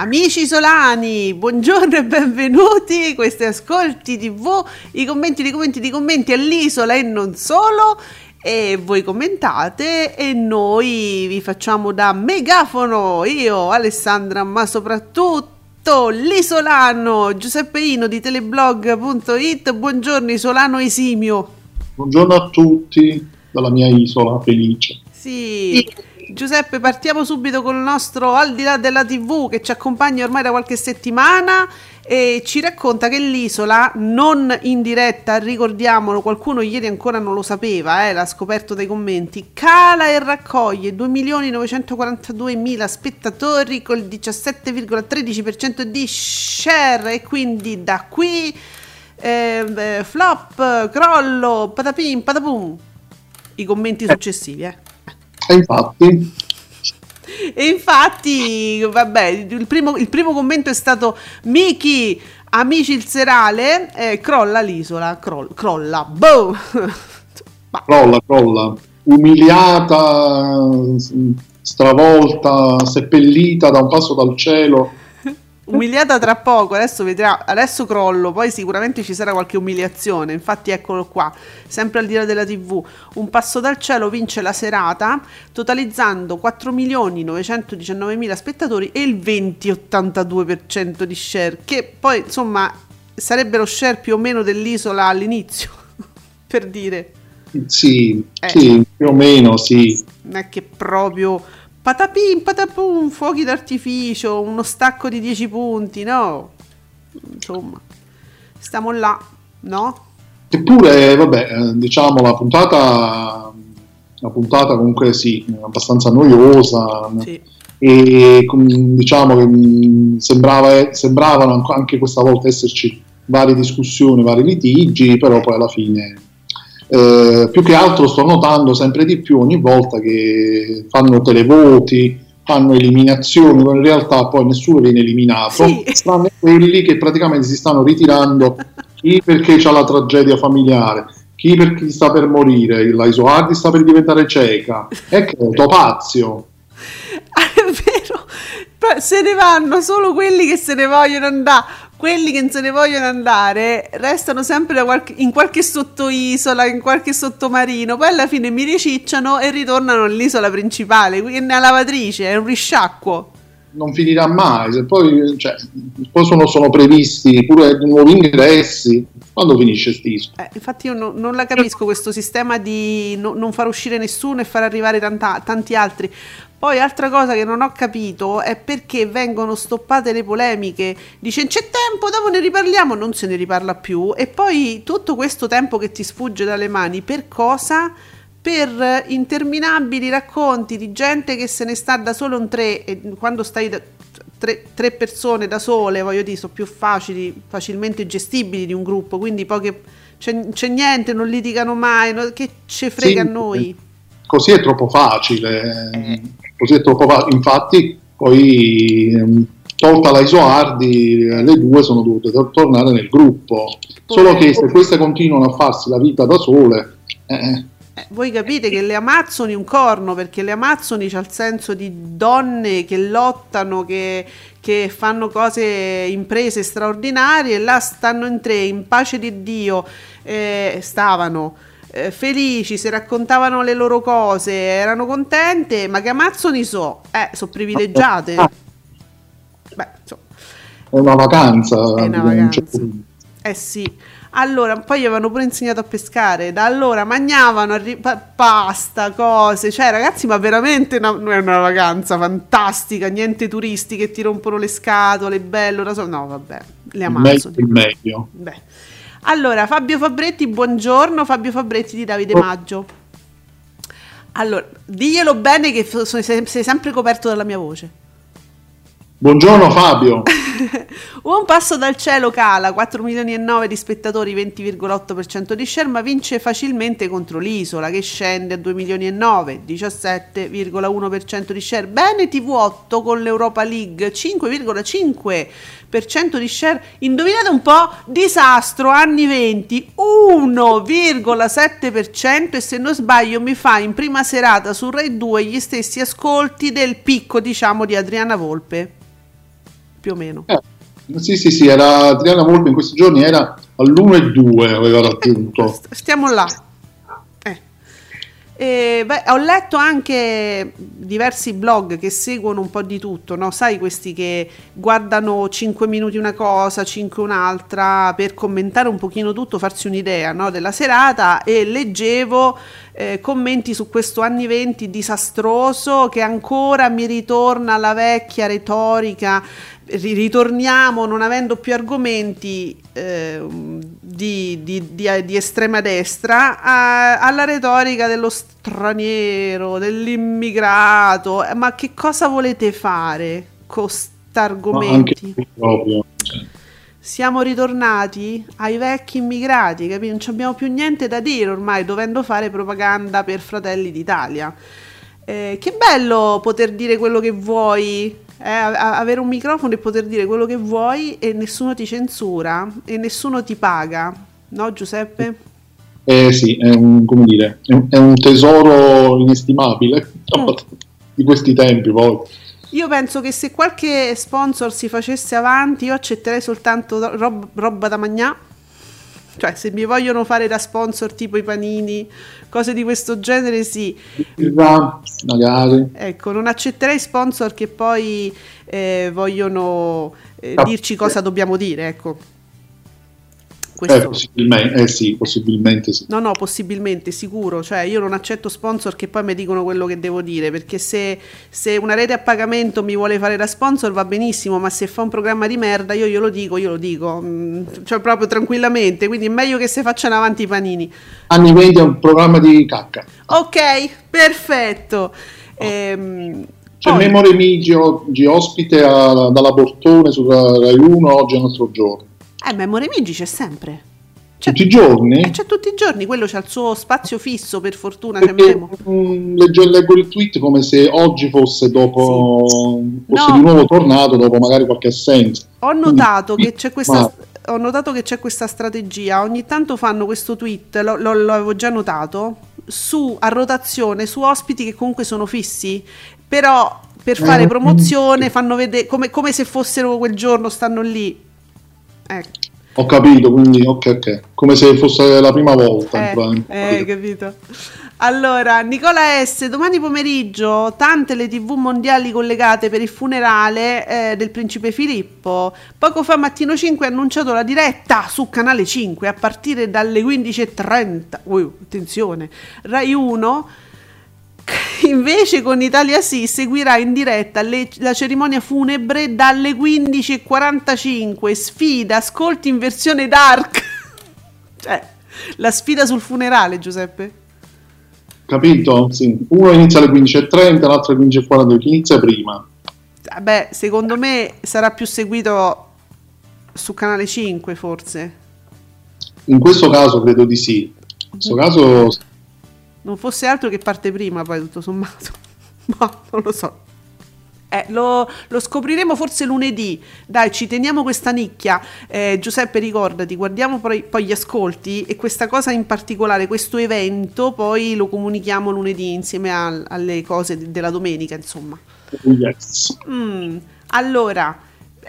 Amici isolani, buongiorno e benvenuti. Questi ascolti TV, i commenti, i commenti, i commenti all'isola e non solo. E voi commentate e noi vi facciamo da megafono. Io, Alessandra, ma soprattutto l'isolano Giuseppe Ino di teleblog.it. Buongiorno, isolano esimio. Buongiorno a tutti dalla mia isola felice. Sì. Giuseppe, partiamo subito con il nostro Al di là della TV che ci accompagna ormai da qualche settimana e ci racconta che l'isola, non in diretta, ricordiamolo, qualcuno ieri ancora non lo sapeva, eh, l'ha scoperto dai commenti, cala e raccoglie 2.942.000 spettatori col 17,13% di share e quindi da qui eh, flop, crollo, patapim, patapum, i commenti successivi. Eh. E infatti... E infatti, vabbè, il primo, il primo commento è stato Miki, amici il serale, eh, crolla l'isola, crolla, crolla, boh. crolla, crolla, umiliata, stravolta, seppellita da un passo dal cielo umiliata tra poco, adesso vedrà, adesso crollo, poi sicuramente ci sarà qualche umiliazione, infatti eccolo qua, sempre al di là della tv, un passo dal cielo vince la serata, totalizzando 4.919.000 spettatori e il 20-82% di share, che poi insomma sarebbero share più o meno dell'isola all'inizio, per dire. Sì, eh. sì, più o meno sì. Non è che proprio patapim, patapum, fuochi d'artificio, uno stacco di 10 punti, no? Insomma, stiamo là, no? Eppure, vabbè, eh, diciamo la puntata, la puntata comunque sì, abbastanza noiosa. Sì. E diciamo che mm, sembrava, sembravano anche questa volta esserci varie discussioni, vari litigi, però poi alla fine eh, più che altro sto notando sempre di più ogni volta che fanno televoti, fanno eliminazioni, ma in realtà poi nessuno viene eliminato, sì. tranne quelli che praticamente si stanno ritirando, chi perché c'ha la tragedia familiare, chi perché sta per morire, la Isoardi sta per diventare cieca, e che Topazio. È vero, se ne vanno solo quelli che se ne vogliono andare quelli che non se ne vogliono andare restano sempre qualche, in qualche sottoisola, in qualche sottomarino, poi alla fine mi ricicciano e ritornano all'isola principale, quindi è una lavatrice, è un risciacquo. Non finirà mai, se poi, cioè, poi sono, sono, previsti pure nuovi ingressi, quando finisce st'isola? Eh, infatti io no, non la capisco questo sistema di no, non far uscire nessuno e far arrivare tanta, tanti altri. Poi altra cosa che non ho capito è perché vengono stoppate le polemiche. Dice c'è tempo, dopo ne riparliamo, non se ne riparla più. E poi tutto questo tempo che ti sfugge dalle mani, per cosa? Per interminabili racconti di gente che se ne sta da solo in tre e quando stai da, tre, tre, persone da sole, voglio dire, sono più facili, facilmente gestibili di un gruppo, quindi poche, c'è, c'è niente, non litigano mai, no, che ce frega sì, a noi. Così è troppo facile. Eh troppo facile. Infatti, poi ehm, tolta la Isoardi, eh, le due sono dovute tornare nel gruppo. Solo che se queste continuano a farsi la vita da sole, eh, eh, eh, voi capite che le Amazzoni un corno perché le Amazzoni c'ha il senso di donne che lottano, che, che, fanno cose, imprese straordinarie, là stanno in tre, in pace di Dio, eh, stavano eh, felici, si raccontavano le loro cose, erano contente, ma che Amazzoni so, eh, sono privilegiate. Ah. Beh, insomma. È una vacanza. È una vacanza. Eh sì. Allora, poi gli avevano pure insegnato a pescare, da allora mangiavano arri- pa- pasta, cose, cioè ragazzi, ma veramente una, è una vacanza fantastica, niente turisti che ti rompono le scatole, bello, so- no vabbè, le Amazzoni. Meglio, meglio. Beh. Allora, Fabio Fabretti, buongiorno. Fabio Fabretti di Davide oh. Maggio. Allora, diglielo bene che sei sempre coperto dalla mia voce. Buongiorno Fabio. Un passo dal cielo cala, 4 milioni e 9 di spettatori, 20,8% di share, ma vince facilmente contro l'isola che scende a 2 milioni e 9, 17,1% di share. Bene TV8 con l'Europa League, 5,5% di share. Indovinate un po', disastro, anni 20, 1,7% e se non sbaglio mi fa in prima serata su Rai 2 gli stessi ascolti del picco, diciamo, di Adriana Volpe più o meno. Eh, sì, sì, sì, era Adriana Volpe in questi giorni era all'1,2 aveva raggiunto. Stiamo là. Eh. Beh, ho letto anche diversi blog che seguono un po' di tutto, no? sai questi che guardano 5 minuti una cosa, 5 un'altra per commentare un pochino tutto, farsi un'idea no? della serata e leggevo eh, commenti su questo anni 20 disastroso che ancora mi ritorna alla vecchia retorica ritorniamo non avendo più argomenti eh, di, di, di, di, estrema destra a, alla retorica dello straniero, dell'immigrato. Eh, ma che cosa volete fare con quest'argomenti? Cioè. Siamo ritornati ai vecchi immigrati, capito? Non abbiamo più niente da dire ormai, dovendo fare propaganda per Fratelli d'Italia. Eh, che bello poter dire quello che vuoi eh, avere un microfono e poter dire quello che vuoi e nessuno ti censura e nessuno ti paga, no Giuseppe? Eh sì, è un, come dire, è un, è un tesoro inestimabile mm. di questi tempi poi. Io penso che se qualche sponsor si facesse avanti, io accetterei soltanto rob, roba da mangiare cioè, se mi vogliono fare da sponsor tipo i panini, cose di questo genere, sì. Magari. Ecco, non accetterei sponsor che poi eh, vogliono eh, dirci cosa dobbiamo dire, ecco. Eh, possibilmente, eh sì, possibilmente sì. No, no, possibilmente, sicuro. Cioè, io non accetto sponsor che poi mi dicono quello che devo dire, perché se, se, una rete a pagamento mi vuole fare da sponsor va benissimo, ma se fa un programma di merda io glielo dico, io lo dico, mm, cioè proprio tranquillamente, quindi è meglio che si facciano avanti i panini. Anni 20 è un programma di cacca. Ok, perfetto. Oh. Ehm, c'è poi... Memore oggi ospite a, dalla Bortone sulla Rai 1, oggi è il nostro giorno. Eh, Memory Migi c'è sempre. C'è, tutti i giorni? Eh, c'è tutti i giorni, quello c'ha il suo spazio fisso, per fortuna c'è Memo. Mm, leggo, leggo, il tweet come se oggi fosse dopo sì. fosse no. di nuovo tornato dopo magari qualche assenza. Ho notato, Quindi, che c'è questa, ho notato che c'è questa strategia, ogni tanto fanno questo tweet, lo, lo, lo avevo già notato, su a rotazione, su ospiti che comunque sono fissi, però per fare eh, promozione fanno vedere come, come se fossero quel giorno, stanno lì Ecco. Ho capito, quindi ok, ok. Come se fosse la prima volta. Eh, eh capito. Allora, Nicola S, domani pomeriggio tante le tv mondiali collegate per il funerale eh, del principe Filippo. Poco fa mattino 5 ha annunciato la diretta su canale 5 a partire dalle 15.30. Uh, attenzione. Rai 1 Invece con Italia Sì seguirà in diretta le, la cerimonia funebre dalle 15.45. Sfida, ascolti in versione dark. cioè, la sfida sul funerale, Giuseppe. Capito? Sì. Uno inizia alle 15.30, l'altro alle 15.40, chi inizia prima. Beh, secondo me sarà più seguito su canale 5, forse. In questo caso credo di sì. In questo caso non fosse altro che parte prima, poi tutto sommato. Ma non lo so. Eh, lo, lo, scopriremo forse lunedì. Dai, ci teniamo questa nicchia. Eh, Giuseppe, ricordati, guardiamo poi, poi, gli ascolti e questa cosa in particolare, questo evento, poi lo comunichiamo lunedì insieme a, alle cose de- della domenica, insomma. Yes. Mm, allora,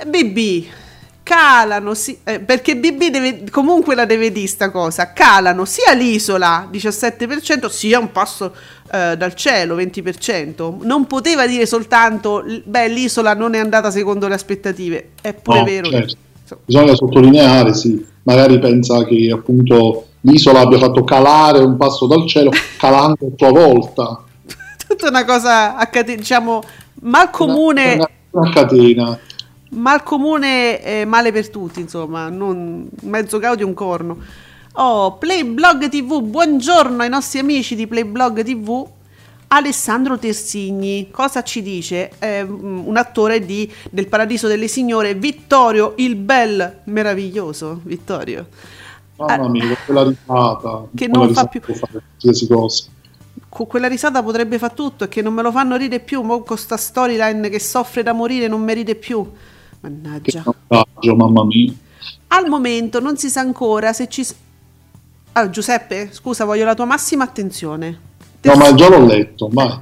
Bibi, calano, sì, eh, perché BB deve, comunque la deve dire sta cosa, calano sia l'isola 17% sia un passo eh, dal cielo 20%, non poteva dire soltanto beh l'isola non è andata secondo le aspettative, è pure no, vero. Certo. Bisogna sottolineare, sì, magari pensa che appunto l'isola abbia fatto calare un passo dal cielo calando a sua volta. Tutta una cosa diciamo, mal comune. Una, una, una catena mal comune e male per tutti, insomma, non mezzo gaudio un corno. Oh, Playblog TV, buongiorno ai nostri amici di Playblog TV. Alessandro Tersigni, cosa ci dice? Eh, un attore di del Paradiso delle Signore, Vittorio il Bel, meraviglioso, Vittorio. Mamma mia, con quella risata. Che non fa più... Qualsiasi cosa. Quella risata potrebbe fare tutto e che non me lo fanno ridere più, mo con sta storyline che soffre da morire non mi ride più. Mannaggia. Che mamma mia. Al momento non si sa ancora se ci... Ah, Giuseppe, scusa, voglio la tua massima attenzione. No, ma già l'ho letto, vai.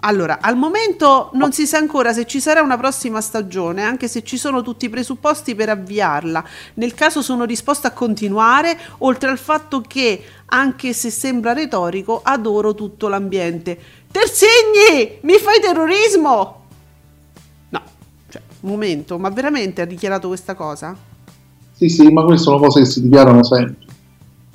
Allora, al momento non si sa ancora se ci sarà una prossima stagione, anche se ci sono tutti i presupposti per avviarla. Nel caso sono disposta a continuare, oltre al fatto che, anche se sembra retorico, adoro tutto l'ambiente. Terzigni, mi fai terrorismo? Momento, ma veramente ha dichiarato questa cosa? Sì, sì, ma queste sono cose che si dichiarano sempre.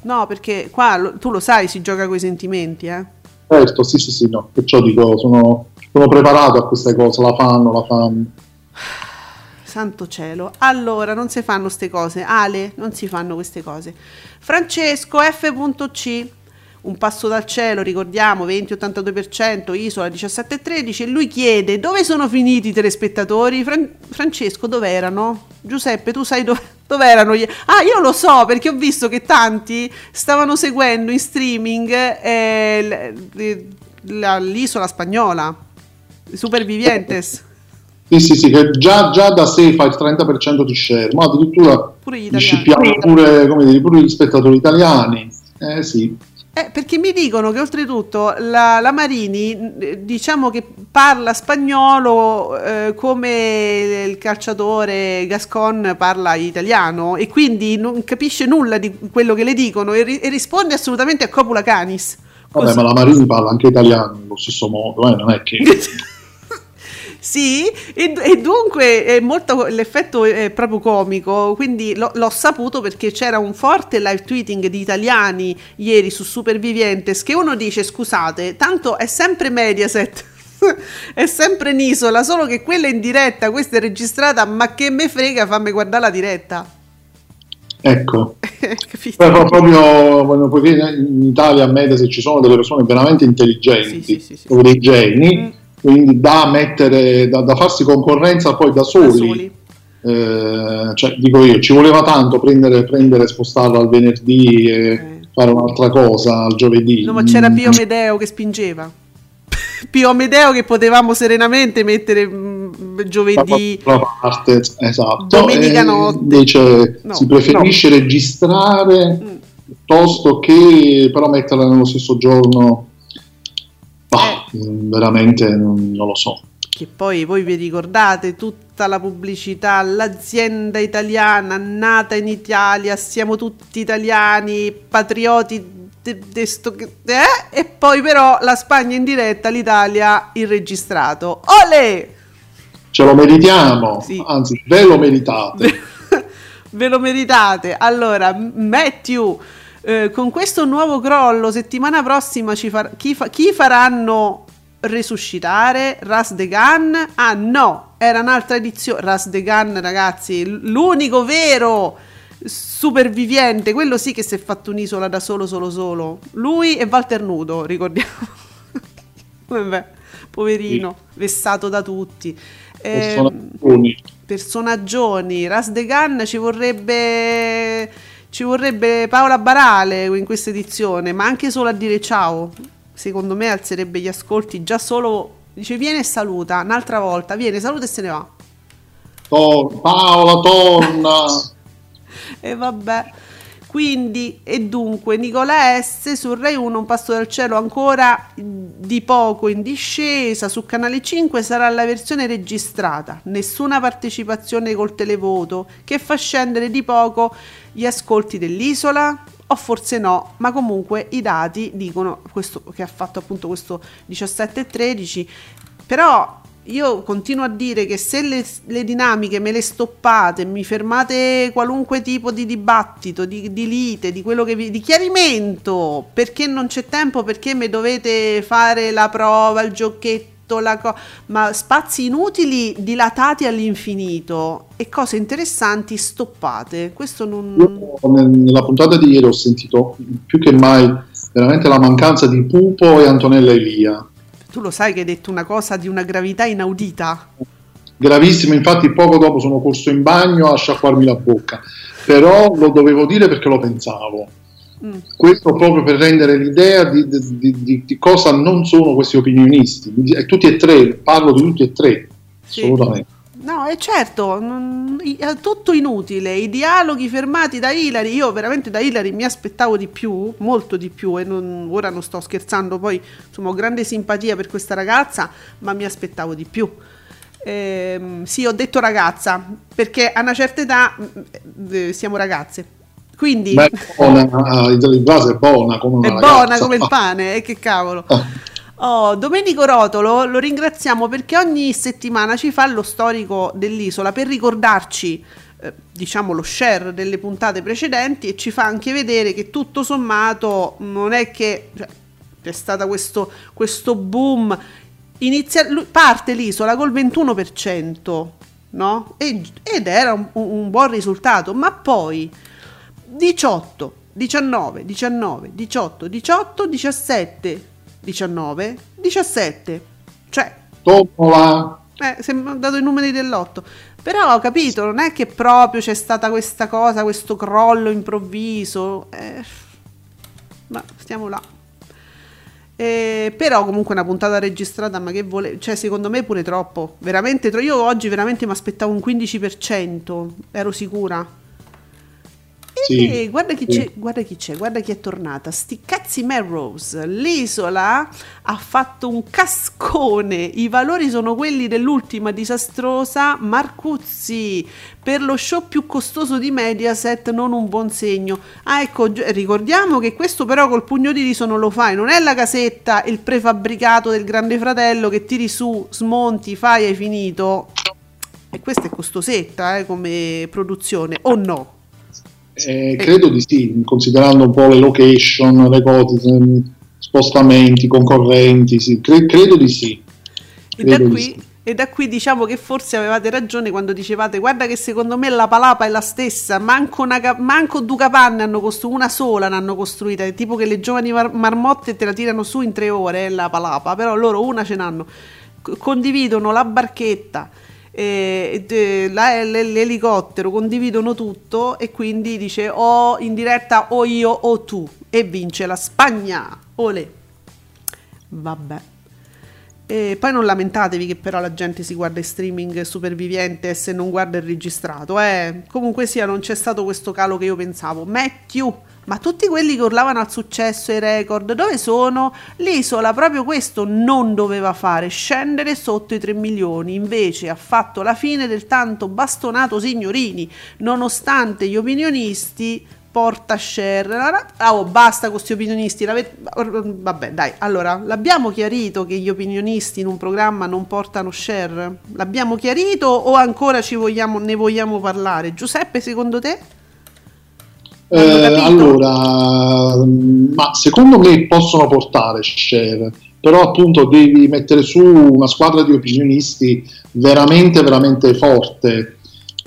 No, perché qua lo, tu lo sai, si gioca con i sentimenti, eh? Certo, sì, sì, sì, no, perciò dico, sono, sono preparato a queste cose, la fanno, la fanno. Santo cielo. Allora, non si fanno queste cose. Ale, non si fanno queste cose. Francesco F.C. Un passo dal cielo, ricordiamo, 20-82%, Isola 17-13. E lui chiede, dove sono finiti i telespettatori? Fran- Francesco, dove erano? Giuseppe, tu sai dove, dove erano? Gli... Ah, io lo so, perché ho visto che tanti stavano seguendo in streaming eh, l'isola spagnola, Supervivientes. Sì, sì, sì, che già, già, da sé fa il 30% di share, ma addirittura pure gli italiani. Pure, come dire, pure gli spettatori italiani. Eh sì. Eh, perché mi dicono che oltretutto la, la Marini diciamo che parla spagnolo eh, come il calciatore Gascon parla italiano e quindi non capisce nulla di quello che le dicono e, ri- e risponde assolutamente a copula canis. Vabbè, ma la Marini parla anche italiano allo stesso modo, eh, non è che... Sì, e, e, dunque è molto, l'effetto è proprio comico, quindi lo, l'ho saputo perché c'era un forte live tweeting di italiani ieri su Supervivientes che uno dice scusate, tanto è sempre Mediaset, è sempre Nisola, solo che quella è in diretta, questa è registrata, ma che me frega, fammi guardare la diretta. Ecco, però proprio poiché in Italia a Mediaset ci sono delle persone veramente intelligenti, sì, sì, sì, dei geni. Mm quindi da mettere, da, da farsi concorrenza poi da soli. Da soli. Eh, cioè, dico io, ci voleva tanto prendere, prendere spostarlo al venerdì e eh. fare un'altra cosa al giovedì. No, ma c'era Pio Medeo che spingeva. Pio Medeo che potevamo serenamente mettere mh, mm, giovedì. La parte, esatto. Domenica notte. Invece no, si preferisce no. registrare mm. piuttosto che però metterla nello stesso giorno eh. Veramente non, non lo so. Che poi voi vi ricordate tutta la pubblicità, l'azienda italiana nata in Italia, siamo tutti italiani, patrioti de, de sto, eh? e poi però la Spagna in diretta, l'Italia in registrato. Ole! Ce lo meritiamo, sì. anzi ve lo meritate. ve lo meritate. Allora, Matthew eh, con questo nuovo crollo, settimana prossima far- chi, fa- chi, faranno resuscitare? Ras de Gun? Ah no, era un'altra edizione. Ras de Gun, ragazzi, l'unico vero supervivente, quello sì che si è fatto un'isola da solo, solo, solo. Lui e Walter Nudo, ricordiamo. Vabbè, poverino, sì. vessato da tutti. Eh, personaggioni. Ras de Gun ci vorrebbe ci vorrebbe Paola Barale in questa edizione, ma anche solo a dire ciao. Secondo me alzerebbe gli ascolti già solo dice viene e saluta, un'altra volta, viene, saluta e se ne va. Oh, Paola torna. e vabbè. Quindi, e dunque, Nicola S su Rai 1, un passo dal cielo ancora di poco in discesa. Su Canale 5 sarà la versione registrata, nessuna partecipazione col televoto, che fa scendere di poco gli ascolti dell'isola. O forse no, ma comunque i dati dicono questo che ha fatto appunto questo 17 e 13. Però io continuo a dire che se le, le, dinamiche me le stoppate, mi fermate qualunque tipo di dibattito, di, di lite, di quello che vi, di chiarimento, perché non c'è tempo, perché mi dovete fare la prova, il giochetto scritto, co- ma spazi inutili dilatati all'infinito e cose interessanti stoppate. Questo non... Io, nella puntata di ieri ho sentito più che mai veramente la mancanza di Pupo e Antonella Elia. Tu lo sai che hai detto una cosa di una gravità inaudita? Gravissimo, infatti poco dopo sono corso in bagno a sciacquarmi la bocca, però lo dovevo dire perché lo pensavo. Mm. Questo proprio per rendere l'idea di, di, di, di, cosa non sono questi opinionisti. Tutti e tre, parlo di tutti e tre, sì. assolutamente. No, è certo, è tutto inutile. I dialoghi fermati da Hilary, io veramente da Hilary mi aspettavo di più, molto di più, e non, ora non sto scherzando, poi insomma ho grande simpatia per questa ragazza, ma mi aspettavo di più. Eh, sì, ho detto ragazza, perché a una certa età eh, siamo ragazze. Quindi... Beh, buona, il vaso è buona come una È ragazza. buona come il pane, e eh, che cavolo. Oh, Domenico Rotolo lo ringraziamo perché ogni settimana ci fa lo storico dell'isola per ricordarci eh, diciamo lo share delle puntate precedenti e ci fa anche vedere che tutto sommato non è che cioè, c'è stato questo, questo boom inizia, parte l'isola col 21% no? E, ed era un, un buon risultato ma poi 18 19 19 18 18 17 19, 17. Cioè... Tombola! Eh, sembra dato i numeri dell'otto. Però ho capito, non è che proprio c'è stata questa cosa, questo crollo improvviso. Eh, ma stiamo là. Eh, però comunque una puntata registrata, ma che vuole, cioè secondo me pure troppo, veramente. Io oggi veramente mi aspettavo un 15%, ero sicura. Sì. Guarda chi, c'è, guarda chi c'è, guarda chi è tornata. Sti cazzi Melrose. L'isola ha fatto un cascone. I valori sono quelli dell'ultima disastrosa Marcuzzi. Per lo show più costoso di Mediaset, non un buon segno. Ah, ecco, ricordiamo che questo però col pugno di riso non lo fai. Non è la casetta, il prefabbricato del grande fratello che tiri su, smonti, fai, hai finito. E questa è costosetta eh, come produzione, o no? Eh, credo di sì, considerando un po' le location, le cose, spostamenti, concorrenti, sì. Cre- credo di sì. Credo e, da qui, sì. e da qui diciamo che forse avevate ragione quando dicevate guarda che secondo me la palapa è la stessa, manco, una, manco due capanne hanno costruito, una sola ne hanno costruita, è tipo che le giovani mar- marmotte te la tirano su in tre ore, eh, la palapa, però loro una ce n'hanno, C- condividono la barchetta eh, la, l'elicottero condividono tutto e quindi dice o in diretta o io o tu e vince la Spagna. Ole. Vabbè. E poi non lamentatevi che però la gente si guarda in streaming superviviente se non guarda il registrato. Eh. Comunque sia, non c'è stato questo calo che io pensavo. Matthew ma tutti quelli che urlavano al successo e ai record, dove sono? L'isola proprio questo non doveva fare, scendere sotto i 3 milioni, invece ha fatto la fine del tanto bastonato signorini, nonostante gli opinionisti porta share. Oh, basta con questi opinionisti. Vabbè, dai. Allora, l'abbiamo chiarito che gli opinionisti in un programma non portano share? L'abbiamo chiarito o ancora vogliamo, ne vogliamo parlare? Giuseppe, secondo te? Eh, allora, ma secondo me possono portare share, però appunto devi mettere su una squadra di opinionisti veramente, veramente forte.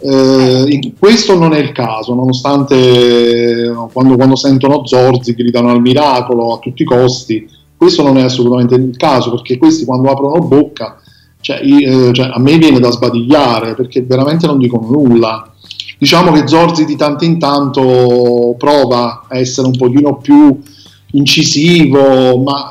Eh, questo non è il caso, nonostante quando, quando sentono Zorzi gridano al miracolo a tutti i costi, questo non è assolutamente il caso, perché questi quando aprono bocca, cioè, eh, cioè, a me viene da sbadigliare, perché veramente non dicono nulla. Diciamo che Zorzi di tanto in tanto prova a essere un pochino più incisivo, ma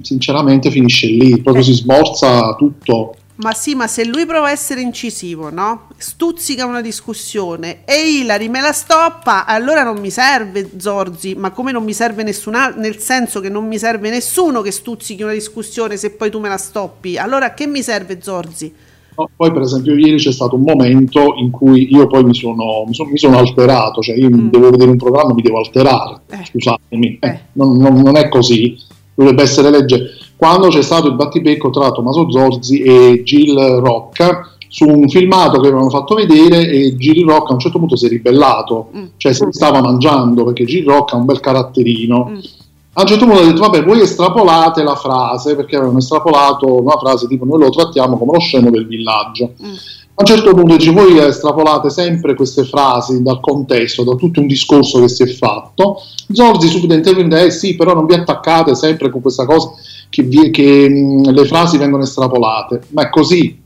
sinceramente finisce lì, proprio eh. si smorza tutto. Ma sì, ma se lui prova a essere incisivo, no? Stuzzica una discussione e Ilari me la stoppa, allora non mi serve Zorzi, ma come non mi serve nessun altro, nel senso che non mi serve nessuno che stuzzichi una discussione se poi tu me la stoppi. Allora che mi serve Zorzi? No, poi per esempio ieri c'è stato un momento in cui io poi mi sono, mi sono, mi sono alterato, cioè io mm. devo vedere un programma, mi devo alterare, eh. scusatemi, eh. Eh, non, non, non, è così, dovrebbe essere legge. Quando c'è stato il battibecco tra Tommaso Zorzi e Gil Rocca su un filmato che avevano fatto vedere e Gil Rocca a un certo punto si è ribellato, mm. cioè se li stava mangiando perché Gil Rocca ha un bel caratterino. Mm A un certo punto ho detto, vabbè, voi estrapolate la frase, perché avevano estrapolato una frase tipo noi lo trattiamo come lo scemo del villaggio. Mm. A un certo punto dice, voi estrapolate sempre queste frasi dal contesto, da tutto un discorso che si è fatto. Zorzi subito interviene, eh sì, però non vi attaccate sempre con questa cosa che, vi, che mh, le frasi vengono estrapolate. Ma è così.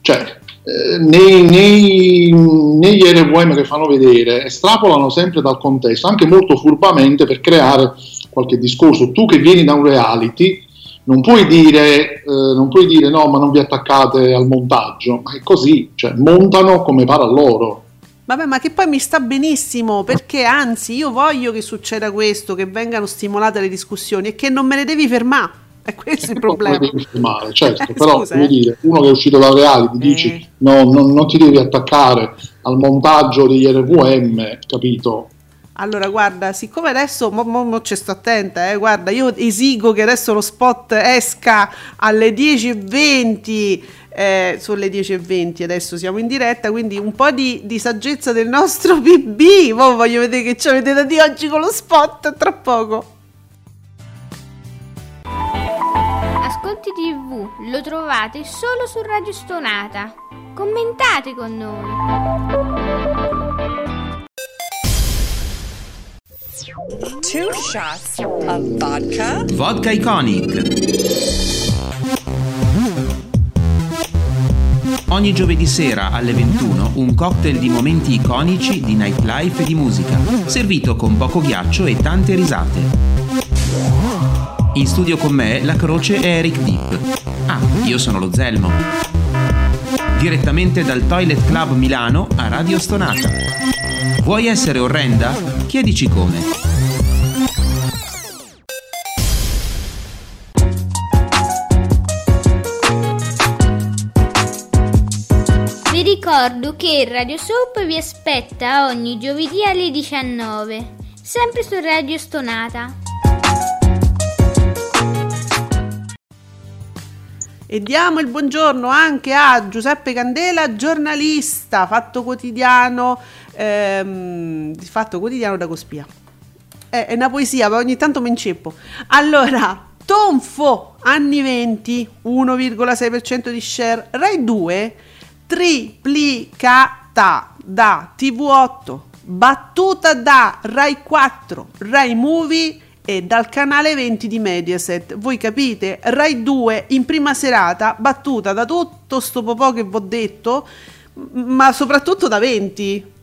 Cioè, eh, nei, nei, negli RVM che fanno vedere estrapolano sempre dal contesto, anche molto furbamente per creare qualche discorso. Tu che vieni da un reality, non puoi dire, eh, non puoi dire no, ma non vi attaccate al montaggio, ma è così, cioè montano come pare a loro. Vabbè, ma che poi mi sta benissimo perché anzi io voglio che succeda questo, che vengano stimolate le discussioni e che non me ne devi fermare. È questo il problema. Non fermare, certo, eh, però scusa, eh. dire, uno che è uscito da reality eh. dici no, non, non ti devi attaccare al montaggio degli RVM, capito? Allora, guarda, siccome adesso, mo, mo, mo ci sto attenta, eh, guarda, io esigo che adesso lo spot esca alle 10.20, eh, sono le 10.20, adesso siamo in diretta, quindi un po' di, di saggezza del nostro BB, mo voglio vedere che ci avete da di oggi con lo spot, tra poco. Ascolti TV lo trovate solo su Radio Stonata. Commentate con noi. Two shots of vodka. Vodka Iconic. Ogni giovedì sera alle 21 un cocktail di momenti iconici di nightlife e di musica, servito con poco ghiaccio e tante risate. In studio con me la croce è Eric Deep. Ah, io sono lo Zelmo. Direttamente dal Toilet Club Milano a Radio Stonata. Vuoi essere orrenda? Chiedici come. Vi ricordo che Radio Soap vi aspetta ogni giovedì alle 19, sempre su Radio Stonata. E diamo il buongiorno anche a Giuseppe Candela, giornalista, fatto quotidiano, ehm, fatto quotidiano da Cospia. È, è una poesia, ma ogni tanto mi inceppo. Allora, Tonfo, anni 20, 1,6% di share, Rai 2, triplicata da TV8, battuta da Rai 4, Rai Movie e dal canale 20 di Mediaset. Voi capite? Rai 2 in prima serata, battuta da tutto sto popò che vi ho detto, ma soprattutto da 20.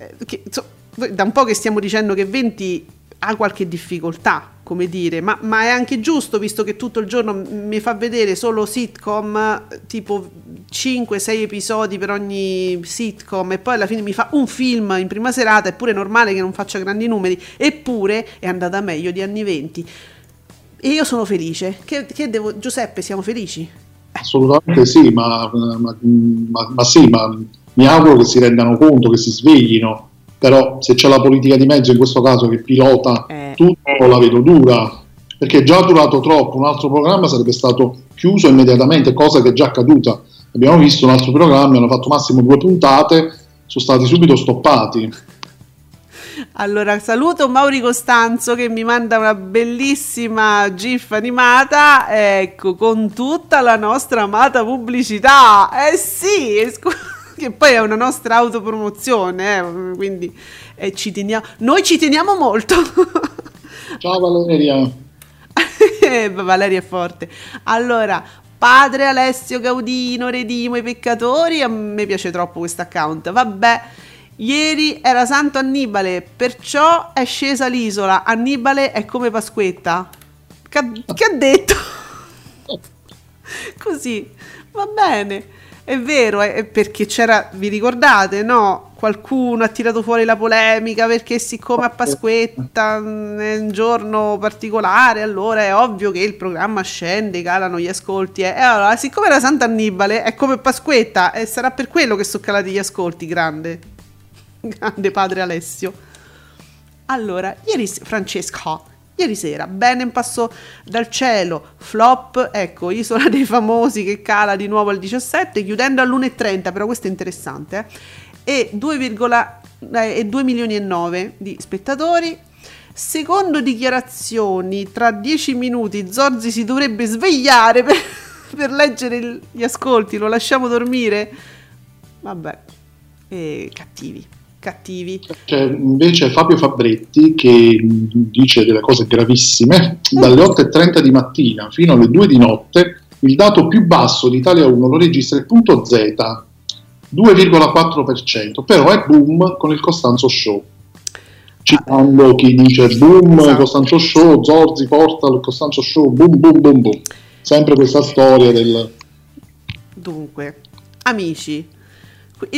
Eh, che, so, da un po' che stiamo dicendo che 20 ha qualche difficoltà, come dire, ma, ma, è anche giusto visto che tutto il giorno mi fa vedere solo sitcom, tipo 5-6 episodi per ogni sitcom e poi alla fine mi fa un film in prima serata, è pure normale che non faccia grandi numeri, eppure è andata meglio di anni 20. E io sono felice. Che, che devo, Giuseppe, siamo felici? Assolutamente sì, ma, ma, ma, ma sì, ma mi auguro che si rendano conto, che si sveglino però se c'è la politica di mezzo in questo caso che pilota eh. tutto la vedo dura perché già durato troppo un altro programma sarebbe stato chiuso immediatamente cosa che è già accaduta abbiamo visto un altro programma hanno fatto massimo due puntate sono stati subito stoppati allora, saluto Mauri Costanzo che mi manda una bellissima GIF animata, ecco, con tutta la nostra amata pubblicità. Eh sì, scusa che poi è una nostra autopromozione, eh, quindi eh, ci teniamo, noi ci teniamo molto. Ciao Valeria. Valeria è forte. Allora, padre Alessio Gaudino, redimo i peccatori, a me piace troppo questo account, vabbè. Ieri era Santo Annibale, perciò è scesa l'isola. Annibale è come Pasquetta. Che, che ha detto? Così, va bene. È vero, è perché c'era, vi ricordate, no? Qualcuno ha tirato fuori la polemica perché siccome a Pasquetta è un giorno particolare, allora è ovvio che il programma scende, calano gli ascolti. Eh. E allora, siccome era Sant'Annibale, è come Pasquetta e sarà per quello che sono calati gli ascolti, grande. Grande padre Alessio. Allora, ieri Francesco Ieri sera Benem passò dal cielo, flop, ecco, Isola dei Famosi che cala di nuovo al 17, chiudendo all'1,30, però questo è interessante, eh? e 2, eh, 2 milioni e 9 di spettatori. Secondo dichiarazioni, tra dieci minuti Zorzi si dovrebbe svegliare per, per leggere gli ascolti, lo lasciamo dormire? Vabbè, eh, cattivi cattivi. C'è invece Fabio Fabretti che dice delle cose gravissime, dalle 8.30 di mattina fino alle 2 di notte il dato più basso di Italia 1 lo registra il punto Z, 2,4%, però è boom con il Costanzo Show. Citando chi dice boom, esatto. Costanzo Show, Zorzi porta il Costanzo Show, boom, boom, boom, boom. Sempre questa storia del... Dunque, amici,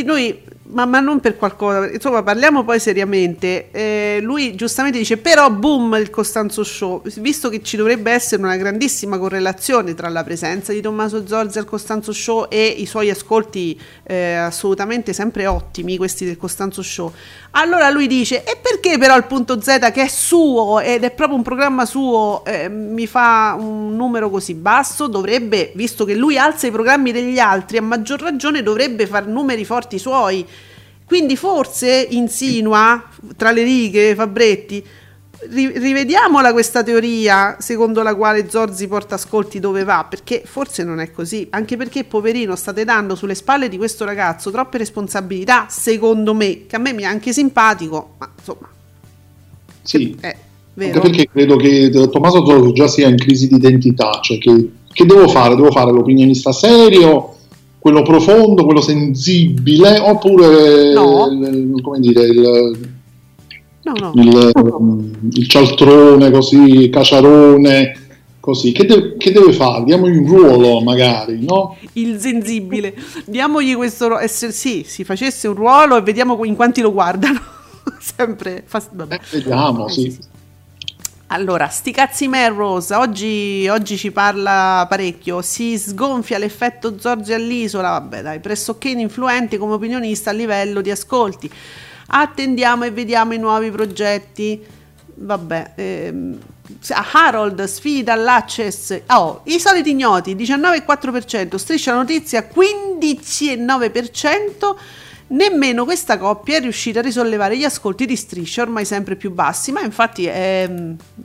noi ma, ma, non per qualcosa, insomma parliamo poi seriamente, eh, lui giustamente dice però boom il Costanzo Show, visto che ci dovrebbe essere una grandissima correlazione tra la presenza di Tommaso Zorzi al Costanzo Show e i suoi ascolti eh, assolutamente sempre ottimi, questi del Costanzo Show, allora lui dice e perché però il punto Z che è suo ed è proprio un programma suo eh, mi fa un numero così basso, dovrebbe, visto che lui alza i programmi degli altri, a maggior ragione dovrebbe fare numeri forti suoi. Quindi forse insinua tra le righe Fabretti, rivediamola questa teoria secondo la quale Zorzi porta ascolti dove va, perché forse non è così, anche perché poverino state dando sulle spalle di questo ragazzo troppe responsabilità, secondo me, che a me mi è anche simpatico, ma insomma... Sì, è vero. Anche perché credo che Tommaso Zorzi già sia in crisi di identità, cioè che, che devo fare? Devo fare l'opinionista serio quello profondo, quello sensibile, oppure no. il, come dire, il, no, no. il, il cialtrone così, caciarone, così. Che, de- che, deve fare? Diamogli un ruolo magari, no? Il sensibile. Diamogli questo ruolo. Eh, sì, si facesse un ruolo e vediamo in quanti lo guardano. Sempre. Fast- eh, vediamo, sì. sì. Allora, sti cazzi Melrose, oggi, oggi ci parla parecchio, si sgonfia l'effetto Zorzi all'isola, vabbè dai, pressoché influenti come opinionista a livello di ascolti. Attendiamo e vediamo i nuovi progetti. Vabbè, ehm, Harold sfida l'Access. Oh, i soliti ignoti 19,4%, striscia notizia 15,9%. Nemmeno questa coppia è riuscita a risollevare gli ascolti di striscia ormai sempre più bassi, ma infatti è,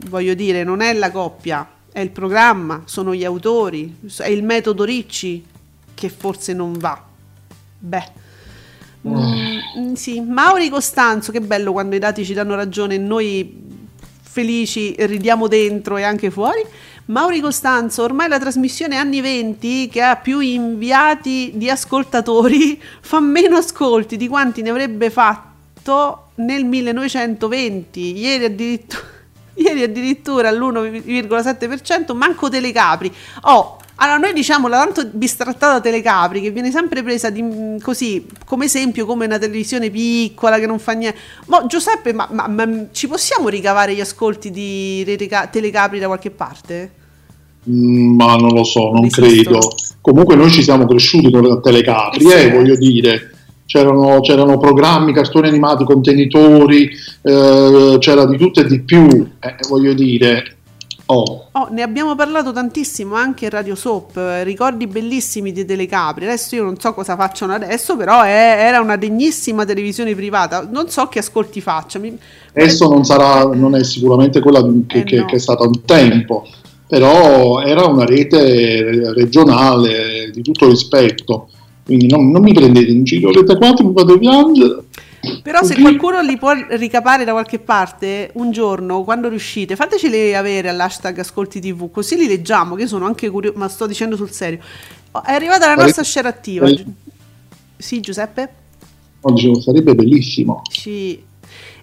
voglio dire, non è la coppia, è il programma, sono gli autori, è il metodo Ricci che forse non va. Beh. Mm, sì, Mauri Costanzo, che bello quando i dati ci danno ragione e noi felici ridiamo dentro e anche fuori. Mauri Costanzo, ormai la trasmissione anni 20 che ha più inviati di ascoltatori fa meno ascolti di quanti ne avrebbe fatto nel 1920. Ieri addirittura, ieri addirittura all'1,7%, manco Telecapri. Oh, allora, noi diciamo la tanto bistrattata Telecapri che viene sempre presa di, mm, così come esempio come una televisione piccola che non fa niente. Ma Giuseppe, ma, ma, ma ci possiamo ricavare gli ascolti di Telecapri da qualche parte? Mm, ma non lo so, non, credo. Comunque noi ci siamo cresciuti con la Telecapri, eh, eh, voglio dire. C'erano, c'erano, programmi, cartoni animati, contenitori, eh, c'era di tutto e di più, eh, voglio dire, Oh. oh. ne abbiamo parlato tantissimo anche in Radio Soap, ricordi bellissimi di Telecapri. Adesso io non so cosa facciano adesso, però è, era una degnissima televisione privata. Non so che ascolti faccia. Mi... Adesso non, sarà, non è sicuramente quella che, eh che, no. che è stata un tempo, però era una rete regionale di tutto rispetto. Quindi non, non mi prendete in giro, rete 4 mi fate piangere. Però se qualcuno li può ricapare da qualche parte un giorno, quando riuscite, fateceli avere all'hashtag Ascolti TV, così li leggiamo, che sono anche curioso, ma sto dicendo sul serio. È arrivata la nostra share attiva. Sì, Giuseppe? No, dicevo, sarebbe bellissimo. Sì.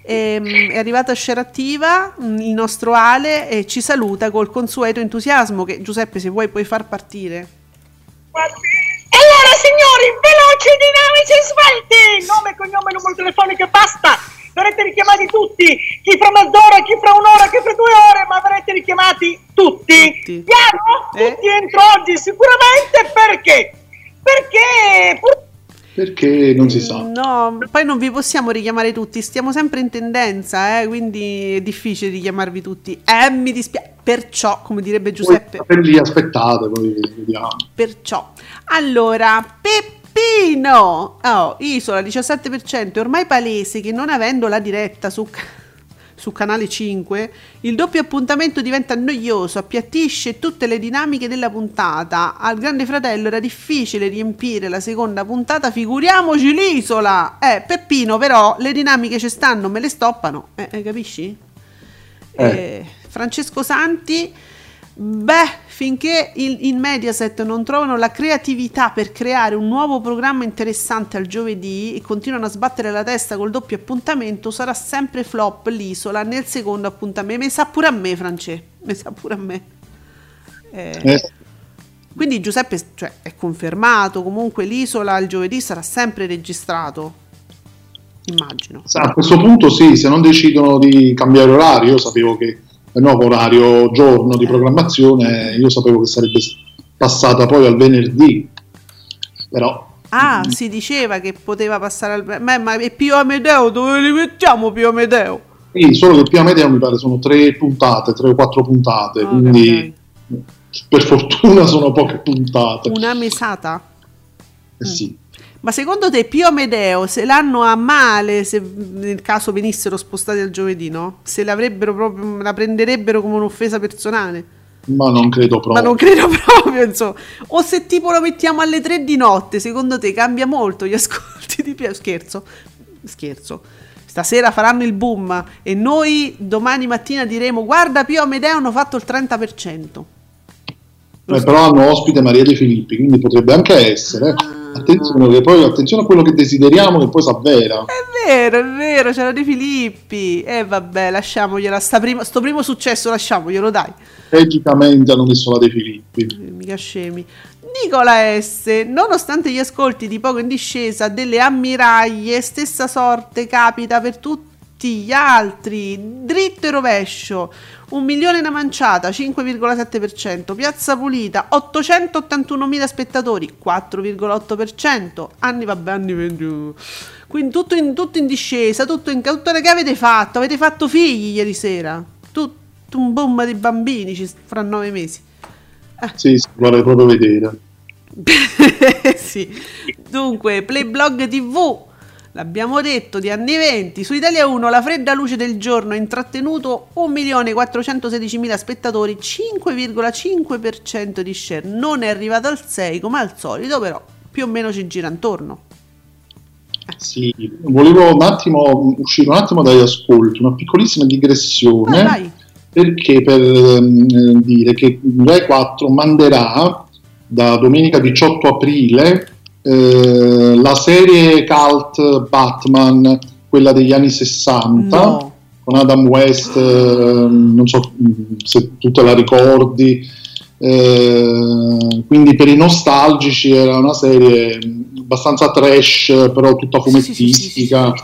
Ehm, è arrivata share attiva, mm, il nostro Ale e ci saluta col consueto entusiasmo che Giuseppe se vuoi puoi far partire. Allora signori, veloci, dinamici e svelti! Nome, cognome, numero telefonico e basta! Verrete richiamati tutti, chi fra mezz'ora, chi fra un'ora, chi fra due ore, ma verrete richiamati tutti. tutti. Chiaro? Eh? Tutti entro oggi, sicuramente perché? Perché pur- perché non si sa. No, poi non vi possiamo richiamare tutti, stiamo sempre in tendenza, eh, quindi è difficile richiamarvi tutti. Eh, mi dispiace. Perciò, come direbbe Giuseppe... Poi lì aspettate, poi vediamo. Perciò. Allora, Peppino! Oh, Isola 17%, è ormai palese che non avendo la diretta su su canale 5, il doppio appuntamento diventa noioso, appiattisce tutte le dinamiche della puntata. Al Grande Fratello era difficile riempire la seconda puntata, figuriamoci l'isola. Eh, Peppino, però le dinamiche ci stanno, me le stoppano. Eh, eh capisci? Eh. Eh, Francesco Santi Beh, finché il, in Mediaset non trovano la creatività per creare un nuovo programma interessante al giovedì e continuano a sbattere la testa col doppio appuntamento, sarà sempre flop l'isola nel secondo appuntamento. Mi sa pure a me, France. Mi sa pure a me. Eh, Eh, Quindi Giuseppe cioè, è confermato, comunque l'isola il giovedì sarà sempre registrato. Immagino. a questo punto sì, se non decidono di cambiare orario, io sapevo che nuovo orario giorno di programmazione, io sapevo che sarebbe passata poi al venerdì, però Ah, si diceva che poteva passare al... Ma, ma e Pio Amedeo, dove li mettiamo Pio Amedeo? sì, solo che Pia Media mi pare sono tre puntate, tre o quattro puntate, Ah, quindi per fortuna sono poche puntate. Una mesata? Eh sì. Ma secondo te Pio Amedeo se l'hanno a male se nel caso venissero spostati al giovedì, no? Se l'avrebbero proprio, la prenderebbero come un'offesa personale? Ma non credo proprio. Ma non credo proprio, insomma. O se tipo lo mettiamo alle tre di notte, secondo te cambia molto gli ascolti di Pio? Scherzo, scherzo. Stasera faranno il boom e noi domani mattina diremo guarda Pio Amedeo hanno fatto il 30%. Eh, però hanno ospite Maria De Filippi, quindi potrebbe anche essere. Ah. Attenzione, che poi, attenzione a quello che desideriamo che poi si avvera. È vero, è vero, c'era De Filippi. E vabbè, lasciamogliela. Sta primo, sto primo successo lasciamoglielo, dai. Strategicamente hanno messo la De Filippi. Eh, Mica scemi. Nicola S. Nonostante gli ascolti di poco in discesa delle ammiraglie, stessa sorte capita per tutti gli altri. Dritto e rovescio. Un milione una manciata, 5,7%. Piazza Pulita, 881.000 spettatori, 4,8%. Anni, vabbè, anni 20. Quindi tutto in, tutto in discesa, tutto in tutto che avete fatto? Avete fatto figli ieri sera? Tutto un boom di bambini ci- fra nove mesi. Sì, sì, vorrei proprio vedere. sì. Dunque, Playblog TV, l'abbiamo detto, di anni 20, su Italia 1 la fredda luce del giorno ha intrattenuto 1.416.000 spettatori, 5,5% di share, non è arrivato al 6 come al solito, però più o meno ci gira intorno. Sì, volevo un attimo uscire un attimo dagli ascolti, una piccolissima digressione. Vai. perché per ehm, dire che Rai 4 manderà da domenica 18 aprile eh, la serie cult Batman, quella degli anni 60, No. con Adam West, ehm, non so mm, se tu te la ricordi, eh, quindi per i nostalgici era una serie mm, abbastanza trash, però tutta Sì, sì, sì, sì, fumettistica.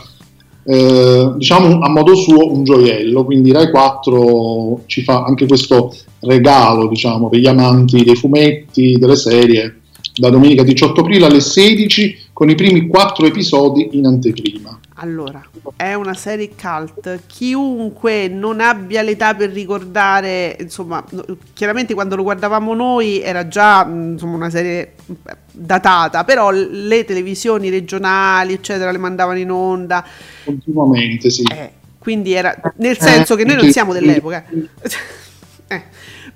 Eh, diciamo a modo suo un gioiello, quindi Rai 4 ci fa anche questo regalo, diciamo, per gli amanti dei fumetti, delle serie, da domenica 18 aprile alle 16 con i primi quattro episodi in anteprima. Allora, è una serie cult. Chiunque non abbia l'età per ricordare, insomma, chiaramente quando lo guardavamo noi era già insomma, una serie eh, datata, però le televisioni regionali, eccetera, le mandavano in onda. Continuamente, sì. Eh, quindi era nel senso che noi non siamo dell'epoca. Eh,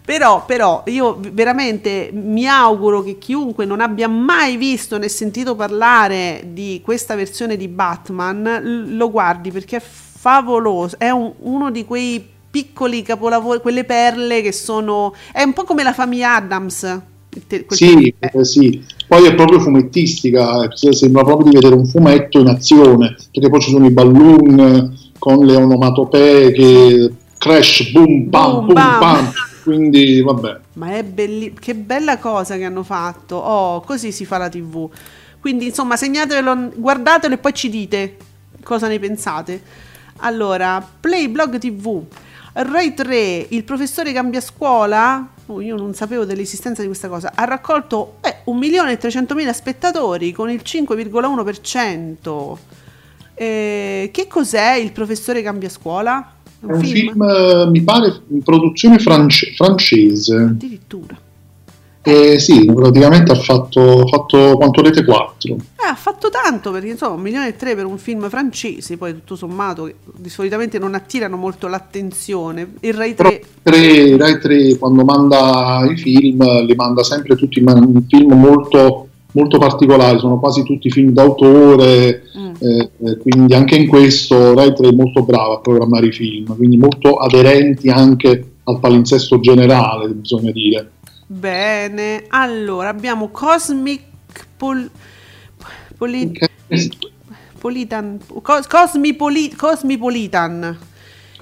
Però, però io veramente mi auguro che chiunque non abbia mai visto né sentito parlare di questa versione di Batman lo guardi perché è favoloso. È un- uno di quei piccoli capolavori, quelle perle che sono. È un po' come la famiglia Adams. Sì, eh, sì. Poi è proprio fumettistica, se- sembra proprio di vedere un fumetto in azione, perché poi ci sono i balloon con le onomatopee che crash, boom, bam, Boom, boom, bam. bam. Quindi, vabbè. Ma è bellissimo, che bella cosa che hanno fatto. Oh, così si fa la TV. Quindi, insomma, segnatevelo, guardatelo e poi ci dite cosa ne pensate. Allora, Playblog TV. Rai 3, il professore cambia scuola. Oh, io non sapevo dell'esistenza di questa cosa. Ha raccolto eh, 1.300.000 spettatori con il 5,1%. Eh, che cos'è il professore cambia scuola? È un film, eh, mi pare, in produzione france- francese. Addirittura. E sì, praticamente ha fatto, fatto quanto rete 4. Eh, ha fatto tanto perché insomma un milione e tre per un film francese, poi tutto sommato che di solitamente non attirano molto l'attenzione. Il Rai 3... Rai 3, Rai 3 quando manda i film li manda sempre tutti in film molto, molto particolari, sono quasi tutti film d'autore, mm. eh, quindi anche in questo Rai 3 è molto brava a programmare i film, quindi molto aderenti anche al palinsesto generale, bisogna dire. Bene, allora abbiamo Cosmic Pol, Poli, Politan, Cos, Cosmipoli, Cosmipolitan.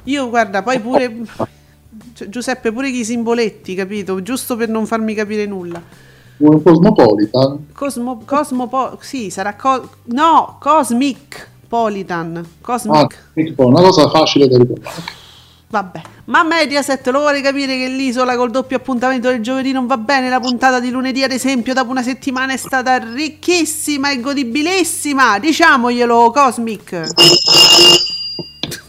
Io guarda, poi pure Giuseppe, pure i simboletti, capito? Giusto per non farmi capire nulla. Un Cosmopolitan? Cosmo, Cosmopo, sì, sarà co, no, Cosmic Politan. Cosmic. Ah, una cosa facile da ricordare. Vabbè, ma Mediaset lo vuole capire che l'isola col doppio appuntamento del giovedì non va bene? La puntata di lunedì, ad esempio, dopo una settimana è stata ricchissima e godibilissima. Diciamoglielo, Cosmic.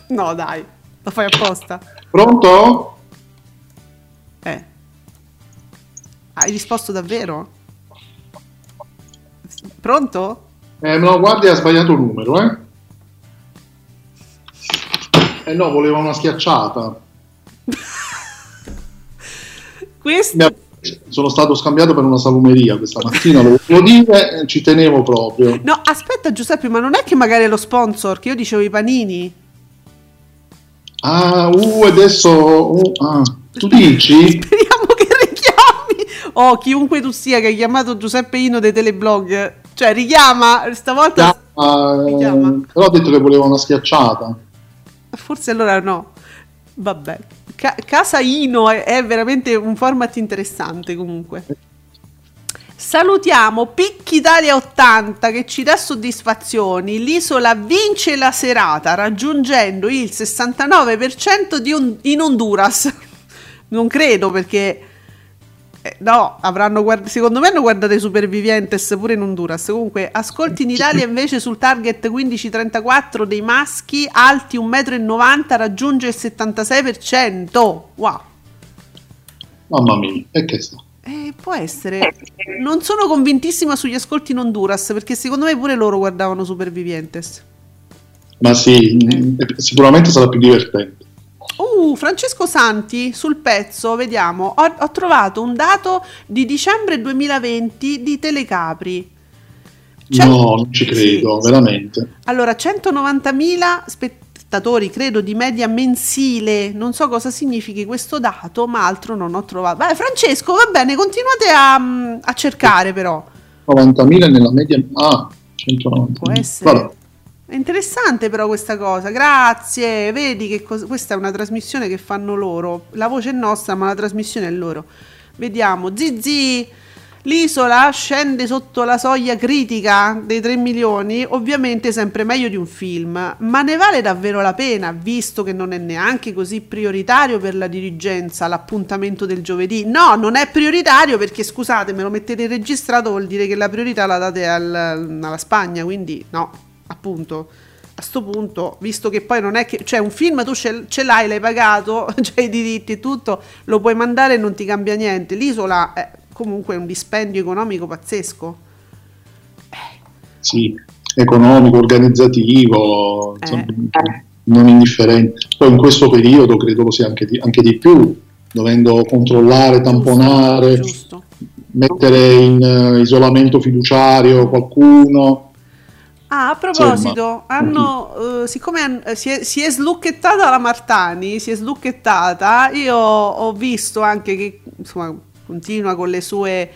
No, dai, lo fai apposta. Pronto? Eh. Hai risposto davvero? Pronto? Eh, no, guardi, ha sbagliato il numero, eh. Eh no, voleva una schiacciata. Questo... Sono stato scambiato per una salumeria questa mattina, lo volevo dire, ci tenevo proprio. No, aspetta Giuseppe, ma non è che magari è lo sponsor, che io dicevo i panini? Ah, uh, adesso... Uh, ah, tu dici? Speriamo richiami! Oh, chiunque tu sia che hai chiamato Giuseppe Ino dei teleblog, cioè richiama, stavolta... Ah, richiama. Però ha detto che voleva una schiacciata. Forse allora no. Vabbè. Ca- Casa Ino è, è veramente un format interessante comunque. Salutiamo Picchi Italia 80 che ci dà soddisfazioni. L'isola vince la serata raggiungendo il 69% di un- in Honduras. Non credo perché eh, no, avranno guard- secondo me hanno guardato i Supervivientes pure in Honduras. Comunque, ascolti in Italia invece sul target 15-34 dei maschi alti 1,90 m raggiunge il 76%. Wow. Mamma mia, e che sta? Eh, può essere. Non sono convintissima sugli ascolti in Honduras perché secondo me pure loro guardavano Supervivientes. Ma sì, eh. sicuramente sarà più divertente. Uh, Francesco Santi sul pezzo, vediamo. Ho, ho, trovato un dato di dicembre 2020 di Telecapri. Cent- no, non ci credo, sì. veramente. Allora, 190.000 spettatori, credo, di media mensile. Non so cosa significhi questo dato, ma altro non ho trovato. Beh, Francesco, va bene, continuate a, a cercare però. 90.000 nella media... Ah, 190. Può essere. Vabbè. È interessante però questa cosa, grazie, vedi che cos- questa è una trasmissione che fanno loro, la voce è nostra ma la trasmissione è loro. Vediamo, Zizi, l'isola scende sotto la soglia critica dei 3 milioni, ovviamente sempre meglio di un film, ma ne vale davvero la pena, visto che non è neanche così prioritario per la dirigenza l'appuntamento del giovedì. No, non è prioritario perché scusate, me lo mettete registrato vuol dire che la priorità la date al, alla Spagna, quindi no appunto a sto punto, visto che poi non è che, cioè un film tu ce, l'hai, l'hai pagato, c'hai i diritti e tutto, lo puoi mandare e non ti cambia niente. L'isola è comunque un dispendio economico pazzesco. Sì, economico, organizzativo, insomma, eh. non indifferente. Poi in questo periodo credo lo sia anche di, anche di più, dovendo controllare, tamponare, giusto, giusto. mettere in uh, isolamento fiduciario qualcuno Ah, a proposito, hanno, uh, siccome han, eh, si, è, si, è, slucchettata la Martani, si è slucchettata, io ho visto anche che insomma, continua con le sue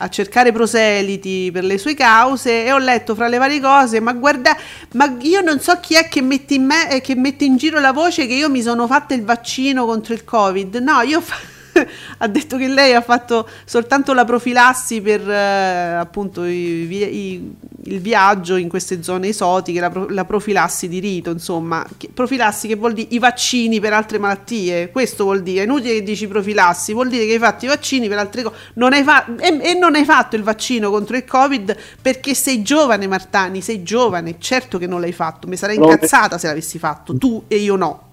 a cercare proseliti per le sue cause e ho letto fra le varie cose, ma guarda, ma io non so chi è che mette in, me, eh, che mette in giro la voce che io mi sono fatta il vaccino contro il Covid. No, io fa- ha detto che lei ha fatto soltanto la profilassi per eh, appunto i, i, il viaggio in queste zone esotiche, la, la profilassi di rito, insomma. Che, profilassi che vuol dire i vaccini per altre malattie, questo vuol dire, è inutile che dici profilassi, vuol dire che hai fatto i vaccini per altre cose, non fa- e, e non hai fatto il vaccino contro il Covid perché sei giovane Martani, sei giovane, certo che non l'hai fatto, mi sarei incazzata se l'avessi fatto, tu e io no.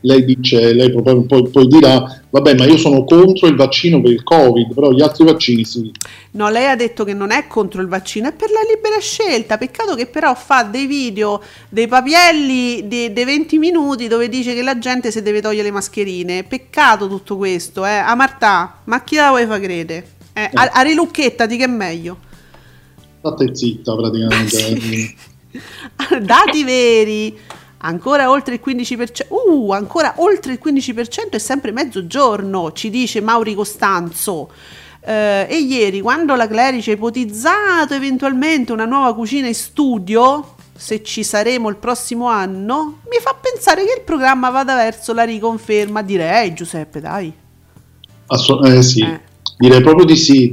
Lei dice, lei poi, poi, poi, dirà, vabbè, ma io sono contro il vaccino per il Covid, però gli altri vaccini sì. No, lei ha detto che non è contro il vaccino, è per la libera scelta. Peccato che però fa dei video, dei papielli dei, 20 minuti dove dice che la gente si deve togliere le mascherine. Peccato tutto questo, eh. A Martà, ma chi la vuoi fa credere? Eh, eh. A, a rilucchettati che è meglio. State zitta praticamente. Dati veri ancora oltre il 15%, uh, ancora oltre il 15% è sempre mezzogiorno, ci dice Mauri Costanzo. Eh, e ieri, quando la Clerici ha ipotizzato eventualmente una nuova cucina in studio, se ci saremo il prossimo anno, mi fa pensare che il programma vada verso la riconferma. Direi, Giuseppe, dai. Assu- eh, sì, eh. direi proprio di sì.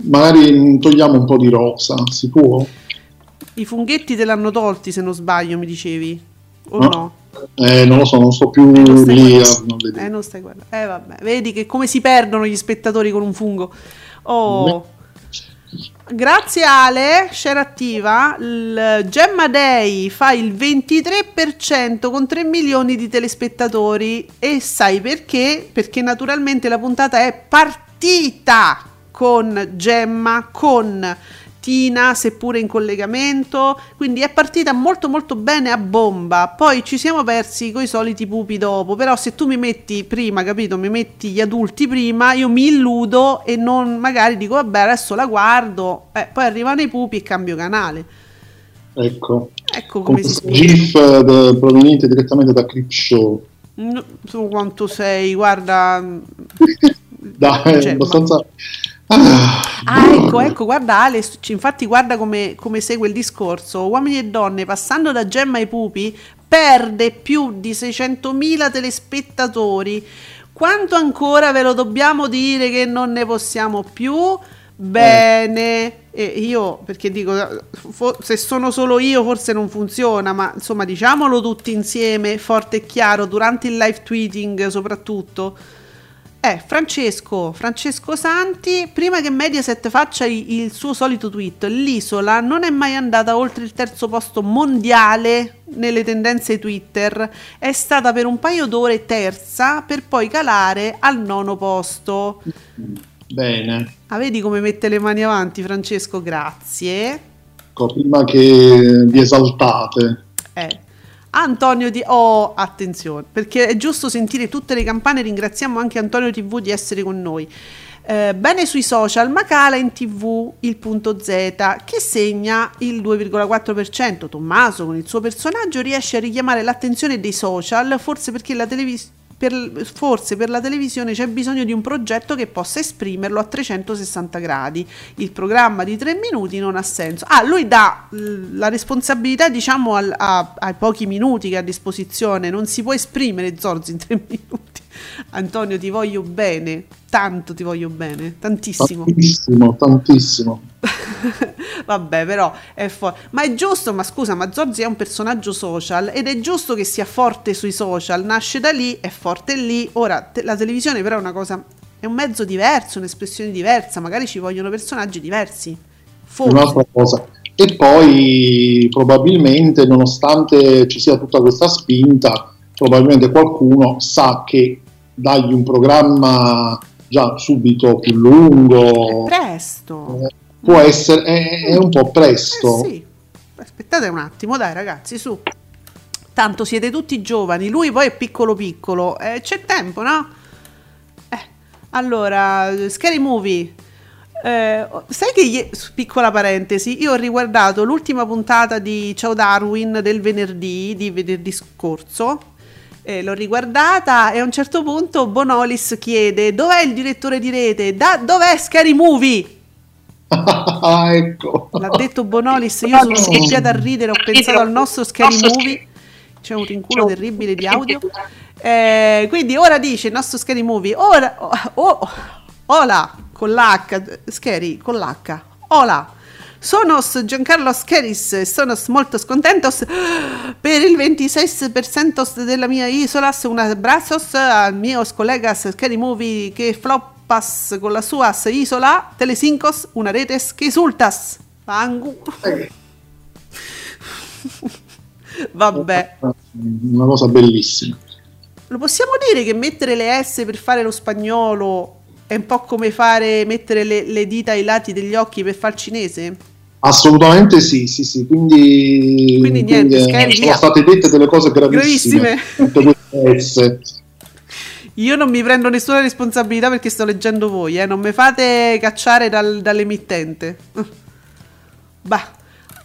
Magari togliamo un po' di rosa, si può? I funghetti te l'hanno tolti, se non sbaglio, mi dicevi. O no? no? Eh, non lo so, non sto più eh, non lì a Eh, non stai guardando. Eh, vabbè. Vedi che come si perdono gli spettatori con un fungo. Oh. Grazie Ale, share attiva, il Gemma Day fa il 23% con 3 milioni di telespettatori e sai perché? Perché naturalmente la puntata è partita con Gemma, con mattina, seppure in collegamento, quindi è partita molto molto bene a bomba. Poi ci siamo persi con i soliti pupi dopo, però se tu mi metti prima, capito, mi metti gli adulti prima, io mi illudo e non magari dico vabbè, adesso la guardo, eh, poi arrivano i pupi e cambio canale. Ecco. Ecco come si spiega. GIF eh, proveniente direttamente da Creepshow. No, tu quanto sei, guarda. Dai, cioè, abbastanza. Ma Ah, ah, ecco, ecco, guarda Ale, infatti guarda come, come, segue il discorso. Uomini e donne, passando da Gemma ai pupi, perde più di 600.000 telespettatori. Quanto ancora ve lo dobbiamo dire che non ne possiamo più? Bene, e io perché dico, se sono solo io forse non funziona, ma insomma diciamolo tutti insieme, forte e chiaro, durante il live tweeting soprattutto è Francesco, Francesco Santi, prima che Mediaset faccia il suo solito tweet, l'isola non è mai andata oltre il terzo posto mondiale nelle tendenze Twitter, è stata per un paio d'ore terza per poi calare al nono posto. Bene. Ah, vedi come mette le mani avanti Francesco, grazie. Prima che vi esaltate. Eh. Antonio di... Oh, attenzione, perché è giusto sentire tutte le campane, ringraziamo anche Antonio TV di essere con noi. Eh, bene sui social, ma cala in tv il punto Z che segna il 2,4%. Tommaso con il suo personaggio riesce a richiamare l'attenzione dei social, forse perché la televisione per, forse per la televisione c'è bisogno di un progetto che possa esprimerlo a 360 gradi. Il programma di tre minuti non ha senso. Ah, lui dà la responsabilità, diciamo, al, a, ai pochi minuti che ha a disposizione. Non si può esprimere Zorzi in tre minuti. Antonio, ti voglio bene, tanto ti voglio bene, tantissimo. Tantissimo, tantissimo. Vabbè, però è forte. Ma è giusto, ma scusa, ma Zorzi è un personaggio social ed è giusto che sia forte sui social, nasce da lì, è forte lì. Ora, te- la televisione però è una cosa, è un mezzo diverso, un'espressione diversa, magari ci vogliono personaggi diversi. Forse. Un'altra cosa. E poi probabilmente, nonostante ci sia tutta questa spinta, probabilmente qualcuno sa che dargli un programma già subito più lungo. È presto. Eh, può essere, è, è, un po' presto. Eh sì. Aspettate un attimo, dai ragazzi, su. Tanto siete tutti giovani, lui poi è piccolo piccolo, eh, c'è tempo, no? Eh, allora, Scary Movie. Eh, sai che, piccola parentesi, io ho riguardato l'ultima puntata di Ciao Darwin del venerdì, di venerdì scorso, eh, l'ho riguardata e a un certo punto Bonolis chiede dov'è il direttore di rete? Da, dov'è Scary Movie? Ah, ecco. L'ha detto Bonolis, io sono scoppiata a ridere, ho pensato al nostro Scary Movie. C'è un rinculo terribile di audio. Eh, quindi ora dice il nostro Scary Movie, ora, oh, oh, hola, con l'H, Scary, con l'H, hola. Sono Giancarlo Scheris e sono molto scontento per il 26% della mia isola. Un abbraccio al mio collega Scary Movie che floppas con la sua isola. Telesincos, una retes che sultas. Pangu. Vabbè. Una cosa bellissima. lo possiamo dire che mettere le S per fare lo spagnolo è un po' come fare mettere le, le dita ai lati degli occhi per far cinese? Assolutamente sì, sì, sì. Quindi, Quindi niente, quindi, eh, Sky, sono via. state dette delle cose gravissime. Gravissime. Io non mi prendo nessuna responsabilità perché sto leggendo voi, eh. non mi fate cacciare dal- dall'emittente. Bah.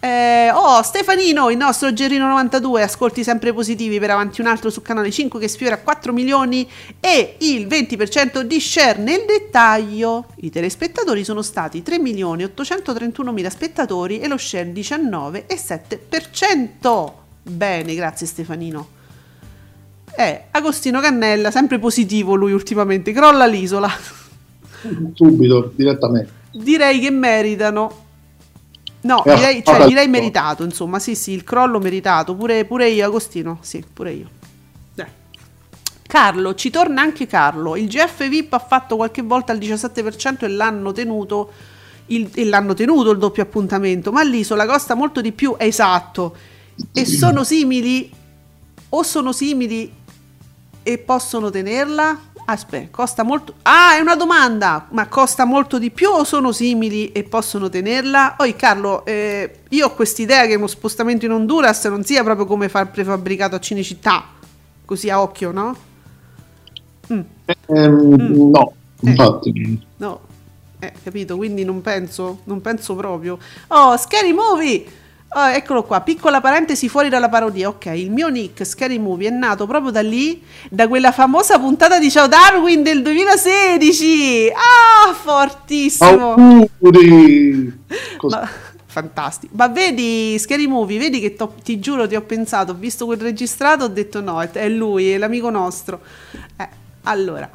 Eh, oh, Stefanino, il nostro Gerino92, ascolti sempre positivi per avanti un altro su canale 5 che sfiora 4 milioni e il 20% di share nel dettaglio. I telespettatori sono stati 3 milioni 831 mila spettatori e lo share 19,7%. Bene, grazie Stefanino. Eh, Agostino Cannella, sempre positivo lui ultimamente, crolla l'isola. Subito, direttamente. Direi che meritano. No, Eh, direi, cioè, vabbè. direi meritato, insomma, sì, sì, il crollo meritato, pure, pure io, Agostino, sì, pure io. Dai. Carlo, ci torna anche Carlo, il GF VIP ha fatto qualche volta il 17% e l'hanno tenuto, il, e l'hanno tenuto il doppio appuntamento, ma l'isola costa molto di più, è esatto, e sono simili, o sono simili e possono tenerla? Aspetta, costa molto. Ah, è una domanda! Ma costa molto di più o sono simili e possono tenerla? Poi, Carlo, eh, io ho quest'idea che uno spostamento in Honduras non sia proprio come far prefabbricato a Cinecittà, così a occhio, no? Mm, Ehm, No, infatti. no, eh, capito? Quindi non penso, non penso proprio. Oh, Scary Movie! Oh, eccolo qua, piccola parentesi fuori dalla parodia. Ok, il mio nick Scary Movie è nato proprio da lì, da quella famosa puntata di Ciao Darwin del 2016. Ah, fortissimo! Auguri! Cos- Ma, fantastico. Ma vedi, Scary Movie, vedi che ti giuro ti ho pensato, ho visto quel registrato, ho detto no, è, è lui, è l'amico nostro. Eh, allora,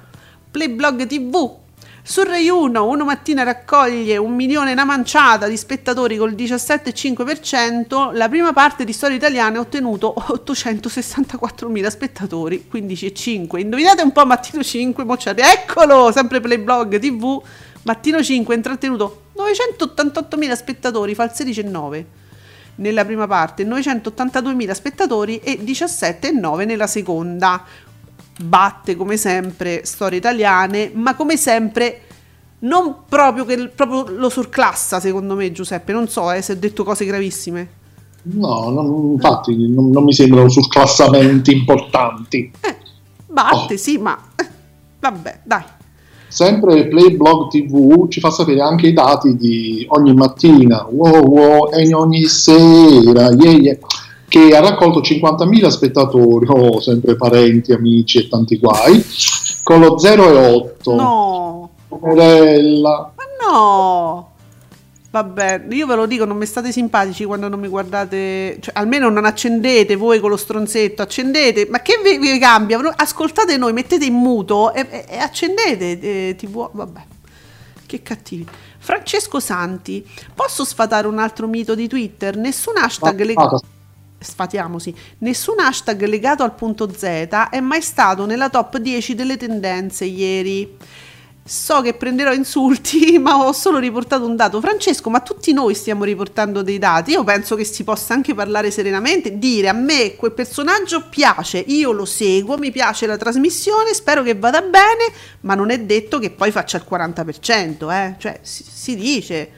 Playblog TV. Su Rai 1, uno mattina raccoglie un milione e una manciata di spettatori col 17,5%. La prima parte di Storia Italiana ha ottenuto 864.000 spettatori, 15,5. Indovinate un po' Mattino 5, mo c'è- eccolo, sempre Playblog TV. Mattino 5 ha intrattenuto 988.000 spettatori, fa il 16,9 nella prima parte, 982.000 spettatori e 17,9 nella seconda. Batte come sempre storie italiane, ma come sempre non proprio che proprio lo surclassa secondo me Giuseppe, non so eh, se ho detto cose gravissime. No, non- infatti non, non mi sembrano surclassamenti importanti. Eh, batte Oh. sì, ma eh, vabbè, dai. Sempre Playblog TV ci fa sapere anche i dati di ogni mattina, wow, wow, e ogni sera, yeah, yeah, che ha raccolto 50.000 spettatori, oh, sempre parenti, amici e tanti guai, con lo 0,8. No. Morella. Ma no! Vabbè, io ve lo dico, non mi state simpatici quando non mi guardate, cioè almeno non accendete voi con lo stronzetto, accendete, ma che vi, vi cambia? Ascoltate noi, mettete in muto e, e- e accendete eh, TV, vabbè, che cattivi. Francesco Santi, posso sfatare un altro mito di Twitter? Nessun hashtag legato sfatiamo sì. Nessun hashtag legato al punto Z è mai stato nella top 10 delle tendenze ieri. So che prenderò insulti, ma ho solo riportato un dato. Francesco, ma tutti noi stiamo riportando dei dati. Io penso che si possa anche parlare serenamente, dire a me quel personaggio piace, io lo seguo, mi piace la trasmissione, spero che vada bene, ma non è detto che poi faccia il 40%, eh? Cioè, si, si dice.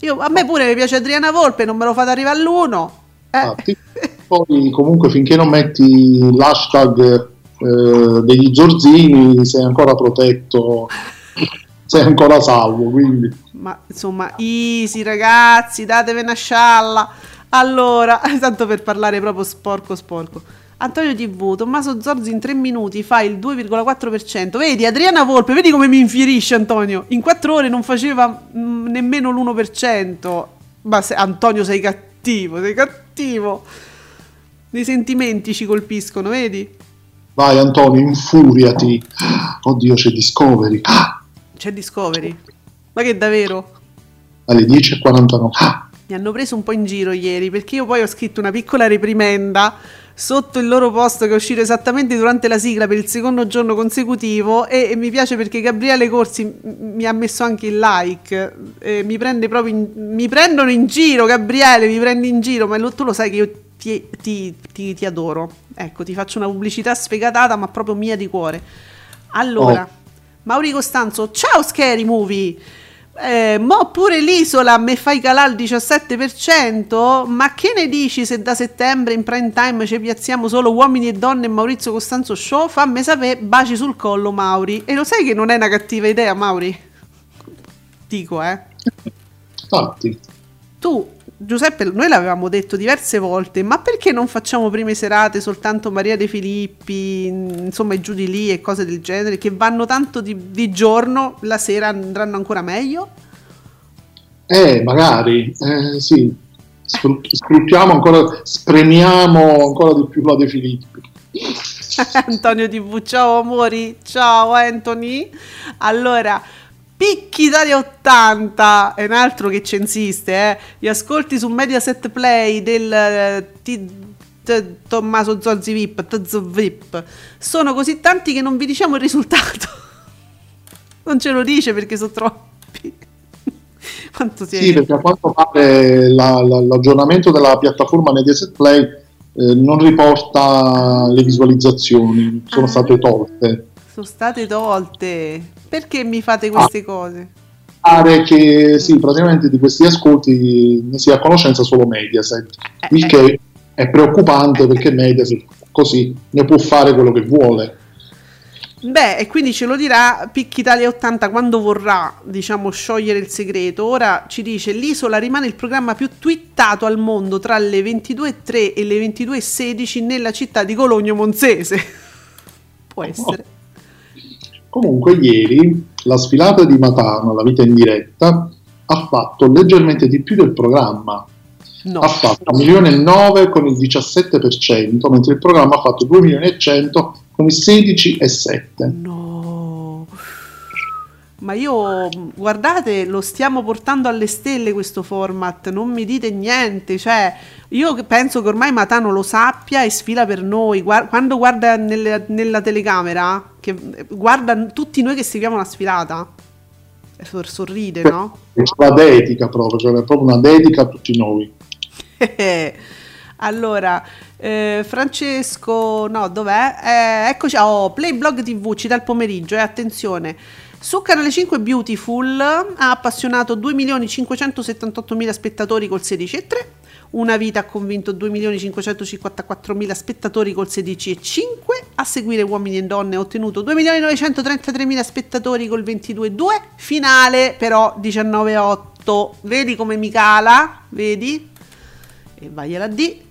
Io, a me pure mi piace Adriana Volpe, non me lo fate arrivare all'uno. Infatti, poi comunque finché non metti l'hashtag eh, degli zorzini sei ancora protetto, sei ancora salvo, quindi Ma insomma, easy ragazzi, datevi una scialla. Allora, tanto per parlare proprio sporco sporco. Antonio TV, Tommaso Zorzi in 3 minuti fa il 2,4%. Vedi, Adriana Volpe, vedi come mi infierisce Antonio. In 4 ore non faceva mm, nemmeno l'1%. Ma se- Antonio sei cattivo, sei cattivo. I sentimenti ci colpiscono, vedi? vai Antonio, infuriati. Oddio, c'è Discovery. Ah, C'è Discovery. Ma che davvero? alle 10.49. Ah, Mi hanno preso un po' in giro ieri perché io poi ho scritto una piccola reprimenda sotto il loro post che è uscito esattamente durante la sigla per il secondo giorno consecutivo e, e mi piace perché Gabriele Corsi m- mi ha messo anche il like e mi prende proprio in- mi prendono in giro Gabriele mi prendi in giro ma lo- tu lo sai che io ti ti, ti, ti, ti adoro. Ecco, ti faccio una pubblicità sfegatata, ma proprio mia di cuore. Allora, oh. Mauri Costanzo, ciao Scary Movie! Eh, mo pure l'isola me fai calare il 17%, ma che ne dici se da settembre in prime time ci piazziamo solo uomini e donne e Maurizio Costanzo Show? Fammi sapere, baci sul collo Mauri. E lo sai che non è una cattiva idea Mauri? Dico, eh. Infatti. Tu Giuseppe, noi l'avevamo detto diverse volte, ma perché non facciamo prime serate soltanto Maria De Filippi, insomma giù di lì e cose del genere, che vanno tanto di, di giorno, la sera andranno ancora meglio? Eh, magari, eh, sì, sfruttiamo ancora, spremiamo ancora di più la De Filippi. Antonio TV, ciao amori, ciao Anthony. Allora, Picchi Italia 80 è un altro che ci insiste, eh. Gli ascolti su Mediaset Play del eh, Tommaso Zozzi VIP, VIP, sono così tanti che non vi diciamo il risultato. non ce lo dice perché sono troppi. Quanto sì, perché a quanto pare la, la, l'aggiornamento della piattaforma Mediaset Play eh, non riporta le visualizzazioni, sono ah. state tolte. Sono state tolte. Perché mi fate queste ah, cose? Pare che sì, praticamente di questi ascolti ne sia a conoscenza solo Mediaset, eh, il eh. che è preoccupante perché Mediaset così ne può fare quello che vuole. Beh, e quindi ce lo dirà Picchi Italia 80 quando vorrà, diciamo, sciogliere il segreto. Ora ci dice: L'isola rimane il programma più twittato al mondo tra le 22.03 e le 22.16 nella città di Cologno Monzese. Può essere. Oh. Comunque ieri la sfilata di Matano, la vita in diretta, ha fatto leggermente di più del programma. No. Ha fatto 1 milione e 9 con il 17%, mentre il programma ha fatto 2 milioni e 100 con il 16,7%. No. Ma io, guardate, lo stiamo portando alle stelle questo format, non mi dite niente, cioè io penso che ormai Matano lo sappia e sfila per noi. Guarda, quando guarda nelle, nella telecamera, che guarda tutti noi che seguiamo la sfilata, sorride, no? È una dedica proprio, cioè è proprio una dedica a tutti noi. allora, eh, Francesco, no, dov'è? Eh, eccoci, oh, Playblog TV, ci dà il pomeriggio, e eh, attenzione. Su Canale 5 Beautiful ha appassionato 2.578.000 spettatori col 16,3 una vita ha convinto 2.554.000 spettatori col 16,5. A seguire Uomini e Donne ha ottenuto 2.933.000 spettatori col 22,2. Finale però 19,8. Vedi come mi cala? Vedi? E vai alla D.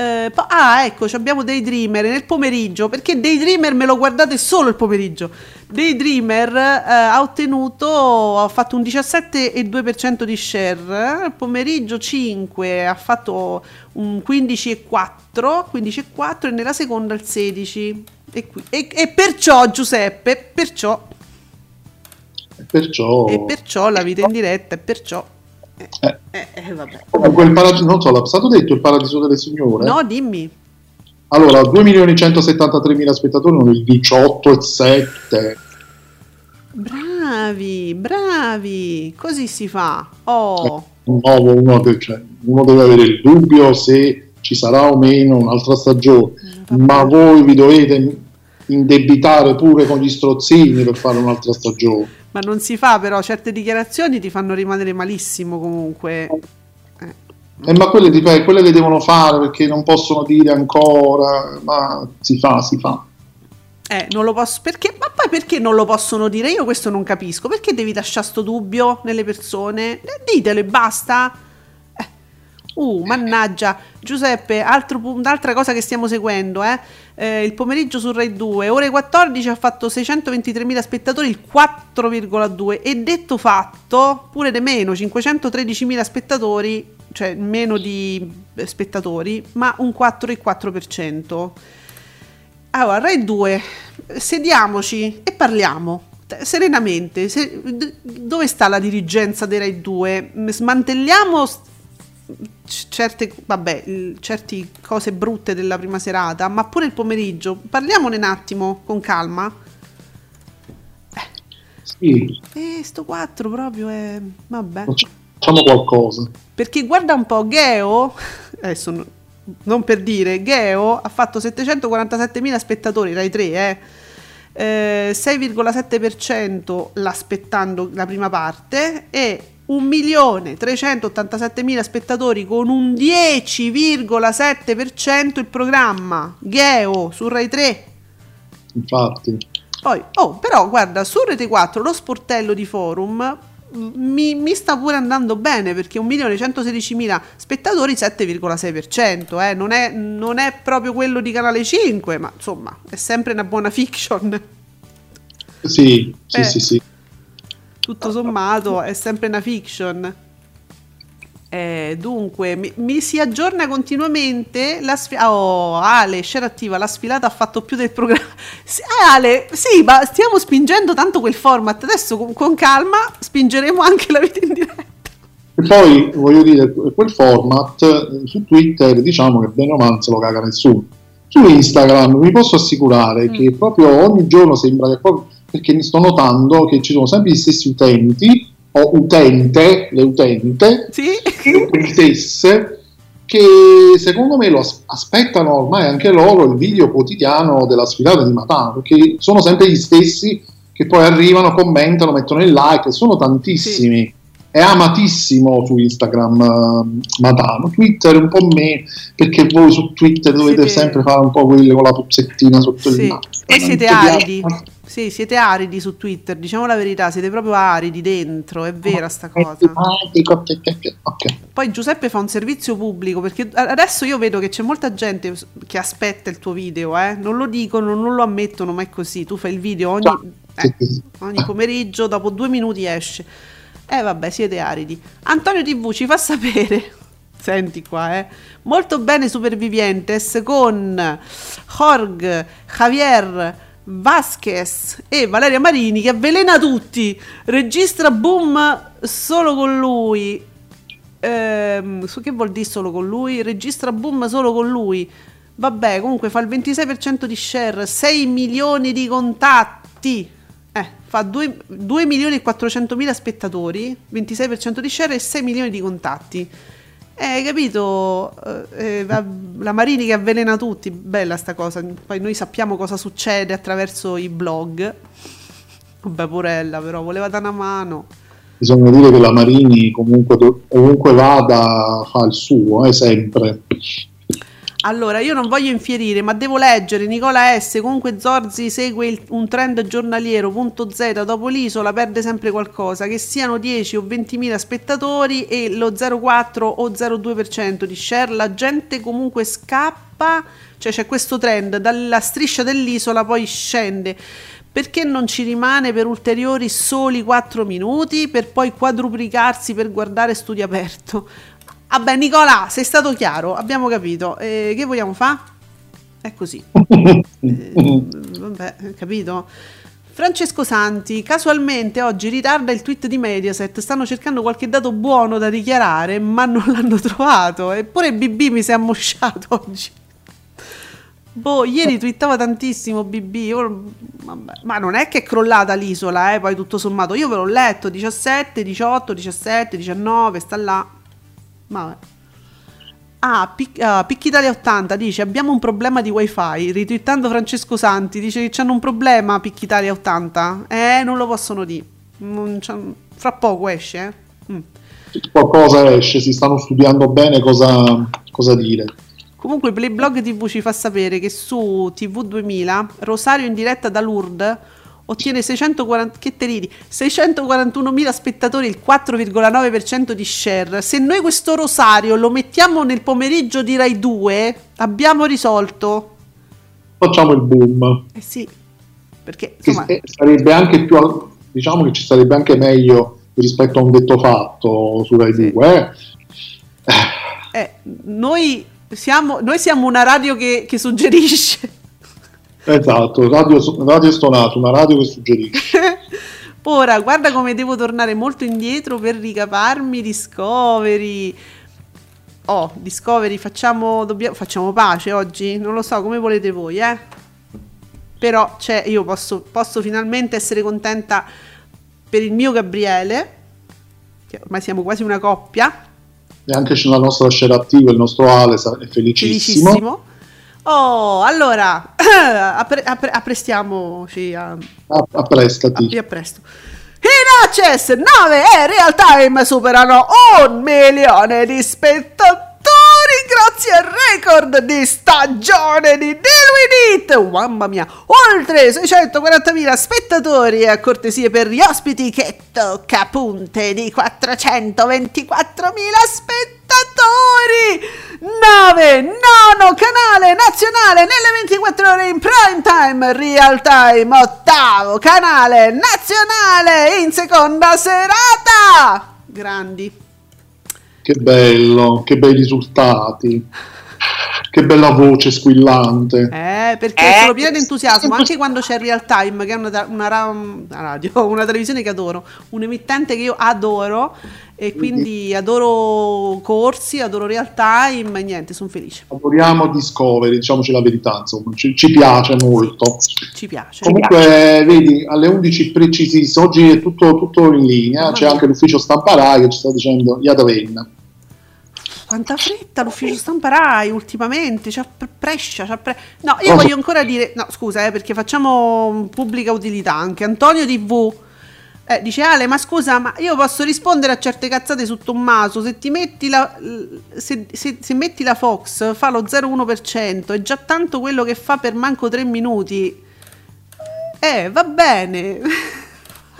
Eh, ah, ecco, abbiamo Daydreamer nel pomeriggio, perché Daydreamer me lo guardate solo il pomeriggio. Daydreamer eh, ha ottenuto, ha fatto un 17,2% di share, il pomeriggio 5 ha fatto un 15,4, 15,4 e nella seconda il 16. E, qui, e, e perciò Giuseppe, perciò... Perciò... E perciò la vita in diretta, e perciò... Eh. Eh, eh, vabbè. Comunque il paradiso, non so, l'ha stato detto il paradiso delle signore? No, dimmi. Allora, 2.173.000 spettatori, non il 18,7. Bravi, bravi, così si fa. Oh. Eh, nuovo, uno, cioè, uno deve avere il dubbio se ci sarà o meno un'altra stagione, eh, ma voi vi dovete indebitare pure con gli strozzini per fare un'altra stagione ma non si fa però certe dichiarazioni ti fanno rimanere malissimo comunque eh. Eh, ma quelle, dipende, quelle le devono fare perché non possono dire ancora ma si fa, si fa eh, non lo posso perché ma poi perché non lo possono dire? Io questo non capisco. Perché devi lasciare sto dubbio nelle persone? Eh, ditelo e basta. Uh, mannaggia, Giuseppe, altro, un'altra cosa che stiamo seguendo, eh? Eh, il pomeriggio su Rai 2, ore 14 ha fatto 623.000 spettatori, il 4,2 e detto fatto, pure di meno, 513.000 spettatori, cioè meno di spettatori, ma un 4,4%. Allora, Rai 2, sediamoci e parliamo serenamente. Se, dove sta la dirigenza dei Rai 2? Smantelliamo certe, vabbè, certe cose brutte della prima serata, ma pure il pomeriggio. Parliamone un attimo con calma. Sì. Eh, sto 4 proprio è... vabbè. Facciamo qualcosa. Perché guarda un po', Geo, adesso non per dire, Geo ha fatto 747.000 spettatori, Rai 3, eh. Eh, 6,7% l'aspettando la prima parte e 1.387.000 spettatori con un 10,7% il programma Geo su Rai 3 Infatti. poi, oh, però guarda, su Rete 4 lo sportello di forum mi, mi sta pure andando bene perché 1.116.000 spettatori 7,6% eh? non, è, non è proprio quello di Canale 5 ma insomma è sempre una buona fiction Sì, sì, Eh. sì, sì. Tutto sommato è sempre una fiction Eh, dunque mi, mi si aggiorna continuamente la sfilata oh Ale share attiva la sfilata ha fatto più del programma Sì, eh, Ale sì ma stiamo spingendo tanto quel format adesso con, con calma spingeremo anche la vita in diretta E poi voglio dire, quel format eh, su Twitter diciamo che bene o male se lo caga nessuno. Su Instagram vi posso assicurare Mm. che proprio ogni giorno sembra che proprio, perché mi sto notando che ci sono sempre gli stessi utenti o utente, le utente, sì le stesse che secondo me lo as- aspettano ormai anche loro il video quotidiano della sfilata di Matano perché sono sempre gli stessi che poi arrivano, commentano, mettono il like, sono tantissimi. È amatissimo su Instagram eh, Matano, Twitter un po' me perché voi su Twitter dovete Siete- sempre fare un po' quelle con la puzzettina sotto Sì. il naso. E siete aridi. piace. Sì, siete aridi su Twitter, diciamo la verità, siete proprio aridi dentro, è vera sta cosa. Ok. Poi Giuseppe fa un servizio pubblico perché adesso io vedo che c'è molta gente che aspetta il tuo video, eh? non lo dicono, non lo ammettono, ma è così. Tu fai il video ogni, eh, ogni pomeriggio, dopo due minuti esce. Eh vabbè, siete aridi. Antonio TV ci fa sapere. Senti qua, eh. Molto bene Supervivientes con Jorg, Javier, Vasquez e Valeria Marini che avvelena tutti. Registra boom solo con lui. Ehm, su che vuol dire solo con lui? Registra boom solo con lui. Vabbè, comunque fa il 26% di share, 6 milioni di contatti. Eh, fa 2, 2 milioni e 400 mila spettatori, 26% di share e 6 milioni di contatti. Eh, capito? Eh, eh, la, Marini che avvelena tutti, bella sta cosa. Poi noi sappiamo cosa succede attraverso i blog. Vabbè, porella, però voleva dare una mano. Bisogna dire che la Marini comunque ovunque vada fa il suo, eh, sempre. Allora, io non voglio infierire, ma devo leggere Nicola S. Comunque Zorzi segue il- un trend giornaliero, punto Z, dopo l'isola perde sempre qualcosa, che siano 10 o 20 mila spettatori e lo 0,4 o 0,2% di share, la gente comunque scappa, cioè c'è questo trend, dalla striscia dell'isola poi scende. Perché non ci rimane per ulteriori soli 4 minuti per poi quadruplicarsi per guardare studio aperto? Vabbè, Nicola, sei stato chiaro, abbiamo capito. Eh, che vogliamo fare? È così. Eh, vabbè, capito? Francesco Santi, casualmente oggi ritarda il tweet di Mediaset, stanno cercando qualche dato buono da dichiarare, ma non l'hanno trovato. Eppure BB mi si è ammosciato oggi. Boh, ieri twittava tantissimo BB, vabbè, ma non è che è crollata l'isola, eh, poi tutto sommato. Io ve l'ho letto, 17, 18, 17, 19, sta là. Vabbè. Ah, Pic- ah, Picchitalia 80 dice abbiamo un problema di wifi, ritwittando Francesco Santi, dice che hanno un problema Picchitalia 80. Eh, non lo possono dire. Fra poco esce, eh. Mm. Qualcosa esce, si stanno studiando bene cosa, cosa dire. Comunque Playblog TV ci fa sapere che su TV 2000 Rosario in diretta da Lourdes ottiene 640 che te ridi? 641.000 spettatori, il 4,9% di share. Se noi questo Rosario lo mettiamo nel pomeriggio di Rai 2, abbiamo risolto. Facciamo il boom. Eh sì, perché insomma, sarebbe anche più, diciamo che ci sarebbe anche meglio rispetto a un detto fatto su Rai Sì. 2. eh. eh, noi, siamo, noi siamo una radio che, che suggerisce. Esatto, radio, radio stonato, una radio che suggerisce. Ora, guarda come devo tornare molto indietro per ricaparmi Discovery. Oh, Discovery, facciamo, dobbiamo, facciamo pace oggi? Non lo so, come volete voi, eh? Però c'è, io posso, posso finalmente essere contenta per il mio Gabriele, che ormai siamo quasi una coppia. e anche la nostra scena attiva, il nostro Ale è felicissimo. felicissimo. Oh, allora, appre- appre- apprestiamoci a... Apprestati. A, a presto. In Access 9 e Real Time superano un milione di spettatori grazie al record di stagione di Deal With It! Mamma mia! Oltre 640.000 spettatori a cortesie per gli ospiti che tocca punte di 424.000 spettatori! 9, nono canale nazionale nelle 24 ore in prime time, real time, ottavo canale nazionale in seconda serata. Grandi. Che bello, che bei risultati. Che bella voce squillante. Eh, perché eh, sono piena di entusiasmo, anche quando c'è Real Time, che è una, una, una, radio, una televisione che adoro, un emittente che io adoro e quindi adoro corsi, adoro Real Time e niente, sono felice. Adoriamo Discovery, diciamoci la verità, insomma, ci, ci piace molto. Ci piace. Comunque, ci piace. vedi, alle 11 precisissime, oggi è tutto, tutto in linea, c'è anche l'ufficio stampa Rai che ci sta dicendo Yadaven quanta fretta l'ufficio stampa Rai ultimamente, c'ha prescia, c'ha pre... No, io voglio ancora dire, no scusa eh, perché facciamo pubblica utilità anche, Antonio TV eh, dice Ale ma scusa ma io posso rispondere a certe cazzate su Tommaso, se ti metti la, se, se, se metti la Fox fa lo 0,1%, è già tanto quello che fa per manco 3 minuti, eh va bene.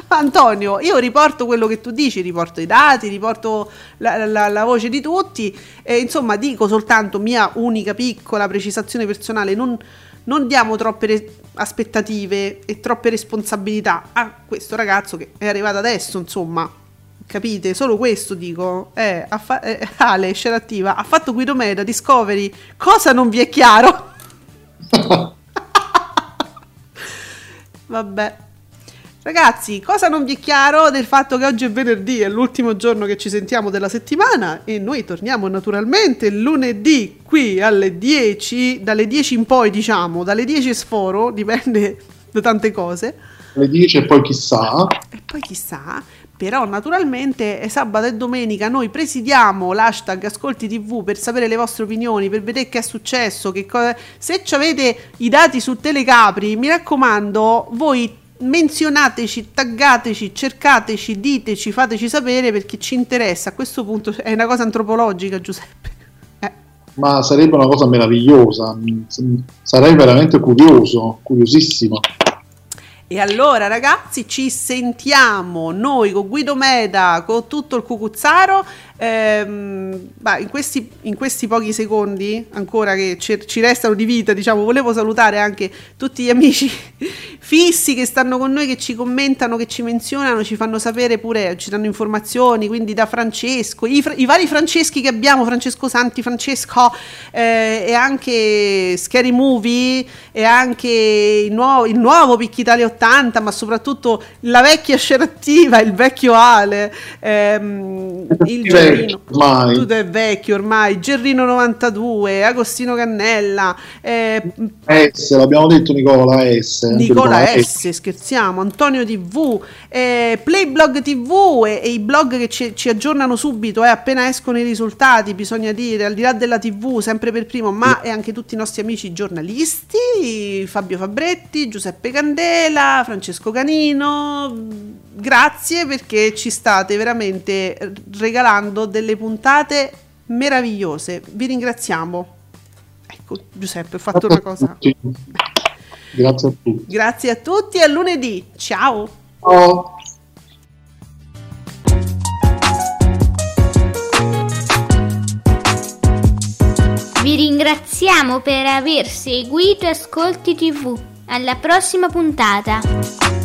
Antonio, io riporto quello che tu dici, riporto i dati, riporto la, la, la voce di tutti e insomma dico soltanto mia unica piccola precisazione personale, non, non diamo troppe re- aspettative e troppe responsabilità a questo ragazzo che è arrivato adesso, insomma, capite? Solo questo dico. Eh, fa- eh, Ale, scena attiva, ha fatto Guido Meda, Discovery, cosa non vi è chiaro? Vabbè. Ragazzi, cosa non vi è chiaro del fatto che oggi è venerdì, è l'ultimo giorno che ci sentiamo della settimana e noi torniamo naturalmente lunedì qui alle 10, dalle 10 in poi diciamo, dalle 10 sforo, dipende da tante cose. Alle 10 e poi chissà. E poi chissà, però naturalmente è sabato e domenica noi presidiamo l'hashtag Ascolti TV per sapere le vostre opinioni, per vedere che è successo, che co- se avete i dati su Telecapri, mi raccomando, voi menzionateci, taggateci, cercateci, diteci, fateci sapere perché ci interessa. A questo punto è una cosa antropologica, Giuseppe. Eh. Ma sarebbe una cosa meravigliosa, sarei veramente curioso, curiosissimo. E allora ragazzi ci sentiamo noi con Guido Meda, con tutto il cucuzzaro Ehm, bah, in, questi, in, questi, pochi secondi ancora che ci, ci, restano di vita, diciamo, volevo salutare anche tutti gli amici fissi che stanno con noi, che ci commentano, che ci menzionano, ci fanno sapere pure, ci danno informazioni, quindi da Francesco, i, i vari Franceschi che abbiamo, Francesco Santi, Francesco eh, e anche Scary Movie e anche il nuovo, il nuovo Picchi Italia 80, ma soprattutto la vecchia scena attiva, il vecchio Ale, ehm, il Gerrino, ormai. tutto è vecchio ormai, Gerrino 92, Agostino Cannella, eh, S, l'abbiamo detto Nicola S. Nicola S, S, scherziamo, Antonio TV, eh, Playblog TV e, e, i blog che ci, ci aggiornano subito, eh, appena escono i risultati, bisogna dire, al di là della TV, sempre per primo, ma e anche tutti i nostri amici giornalisti, Fabio Fabretti, Giuseppe Candela, Francesco Canino, grazie perché ci state veramente regalando delle puntate meravigliose. Vi ringraziamo. Ecco, Giuseppe, ho fatto una cosa. Grazie a tutti. Grazie a tutti e a lunedì. Ciao. Ciao. Vi ringraziamo per aver seguito Ascolti TV. Alla prossima puntata.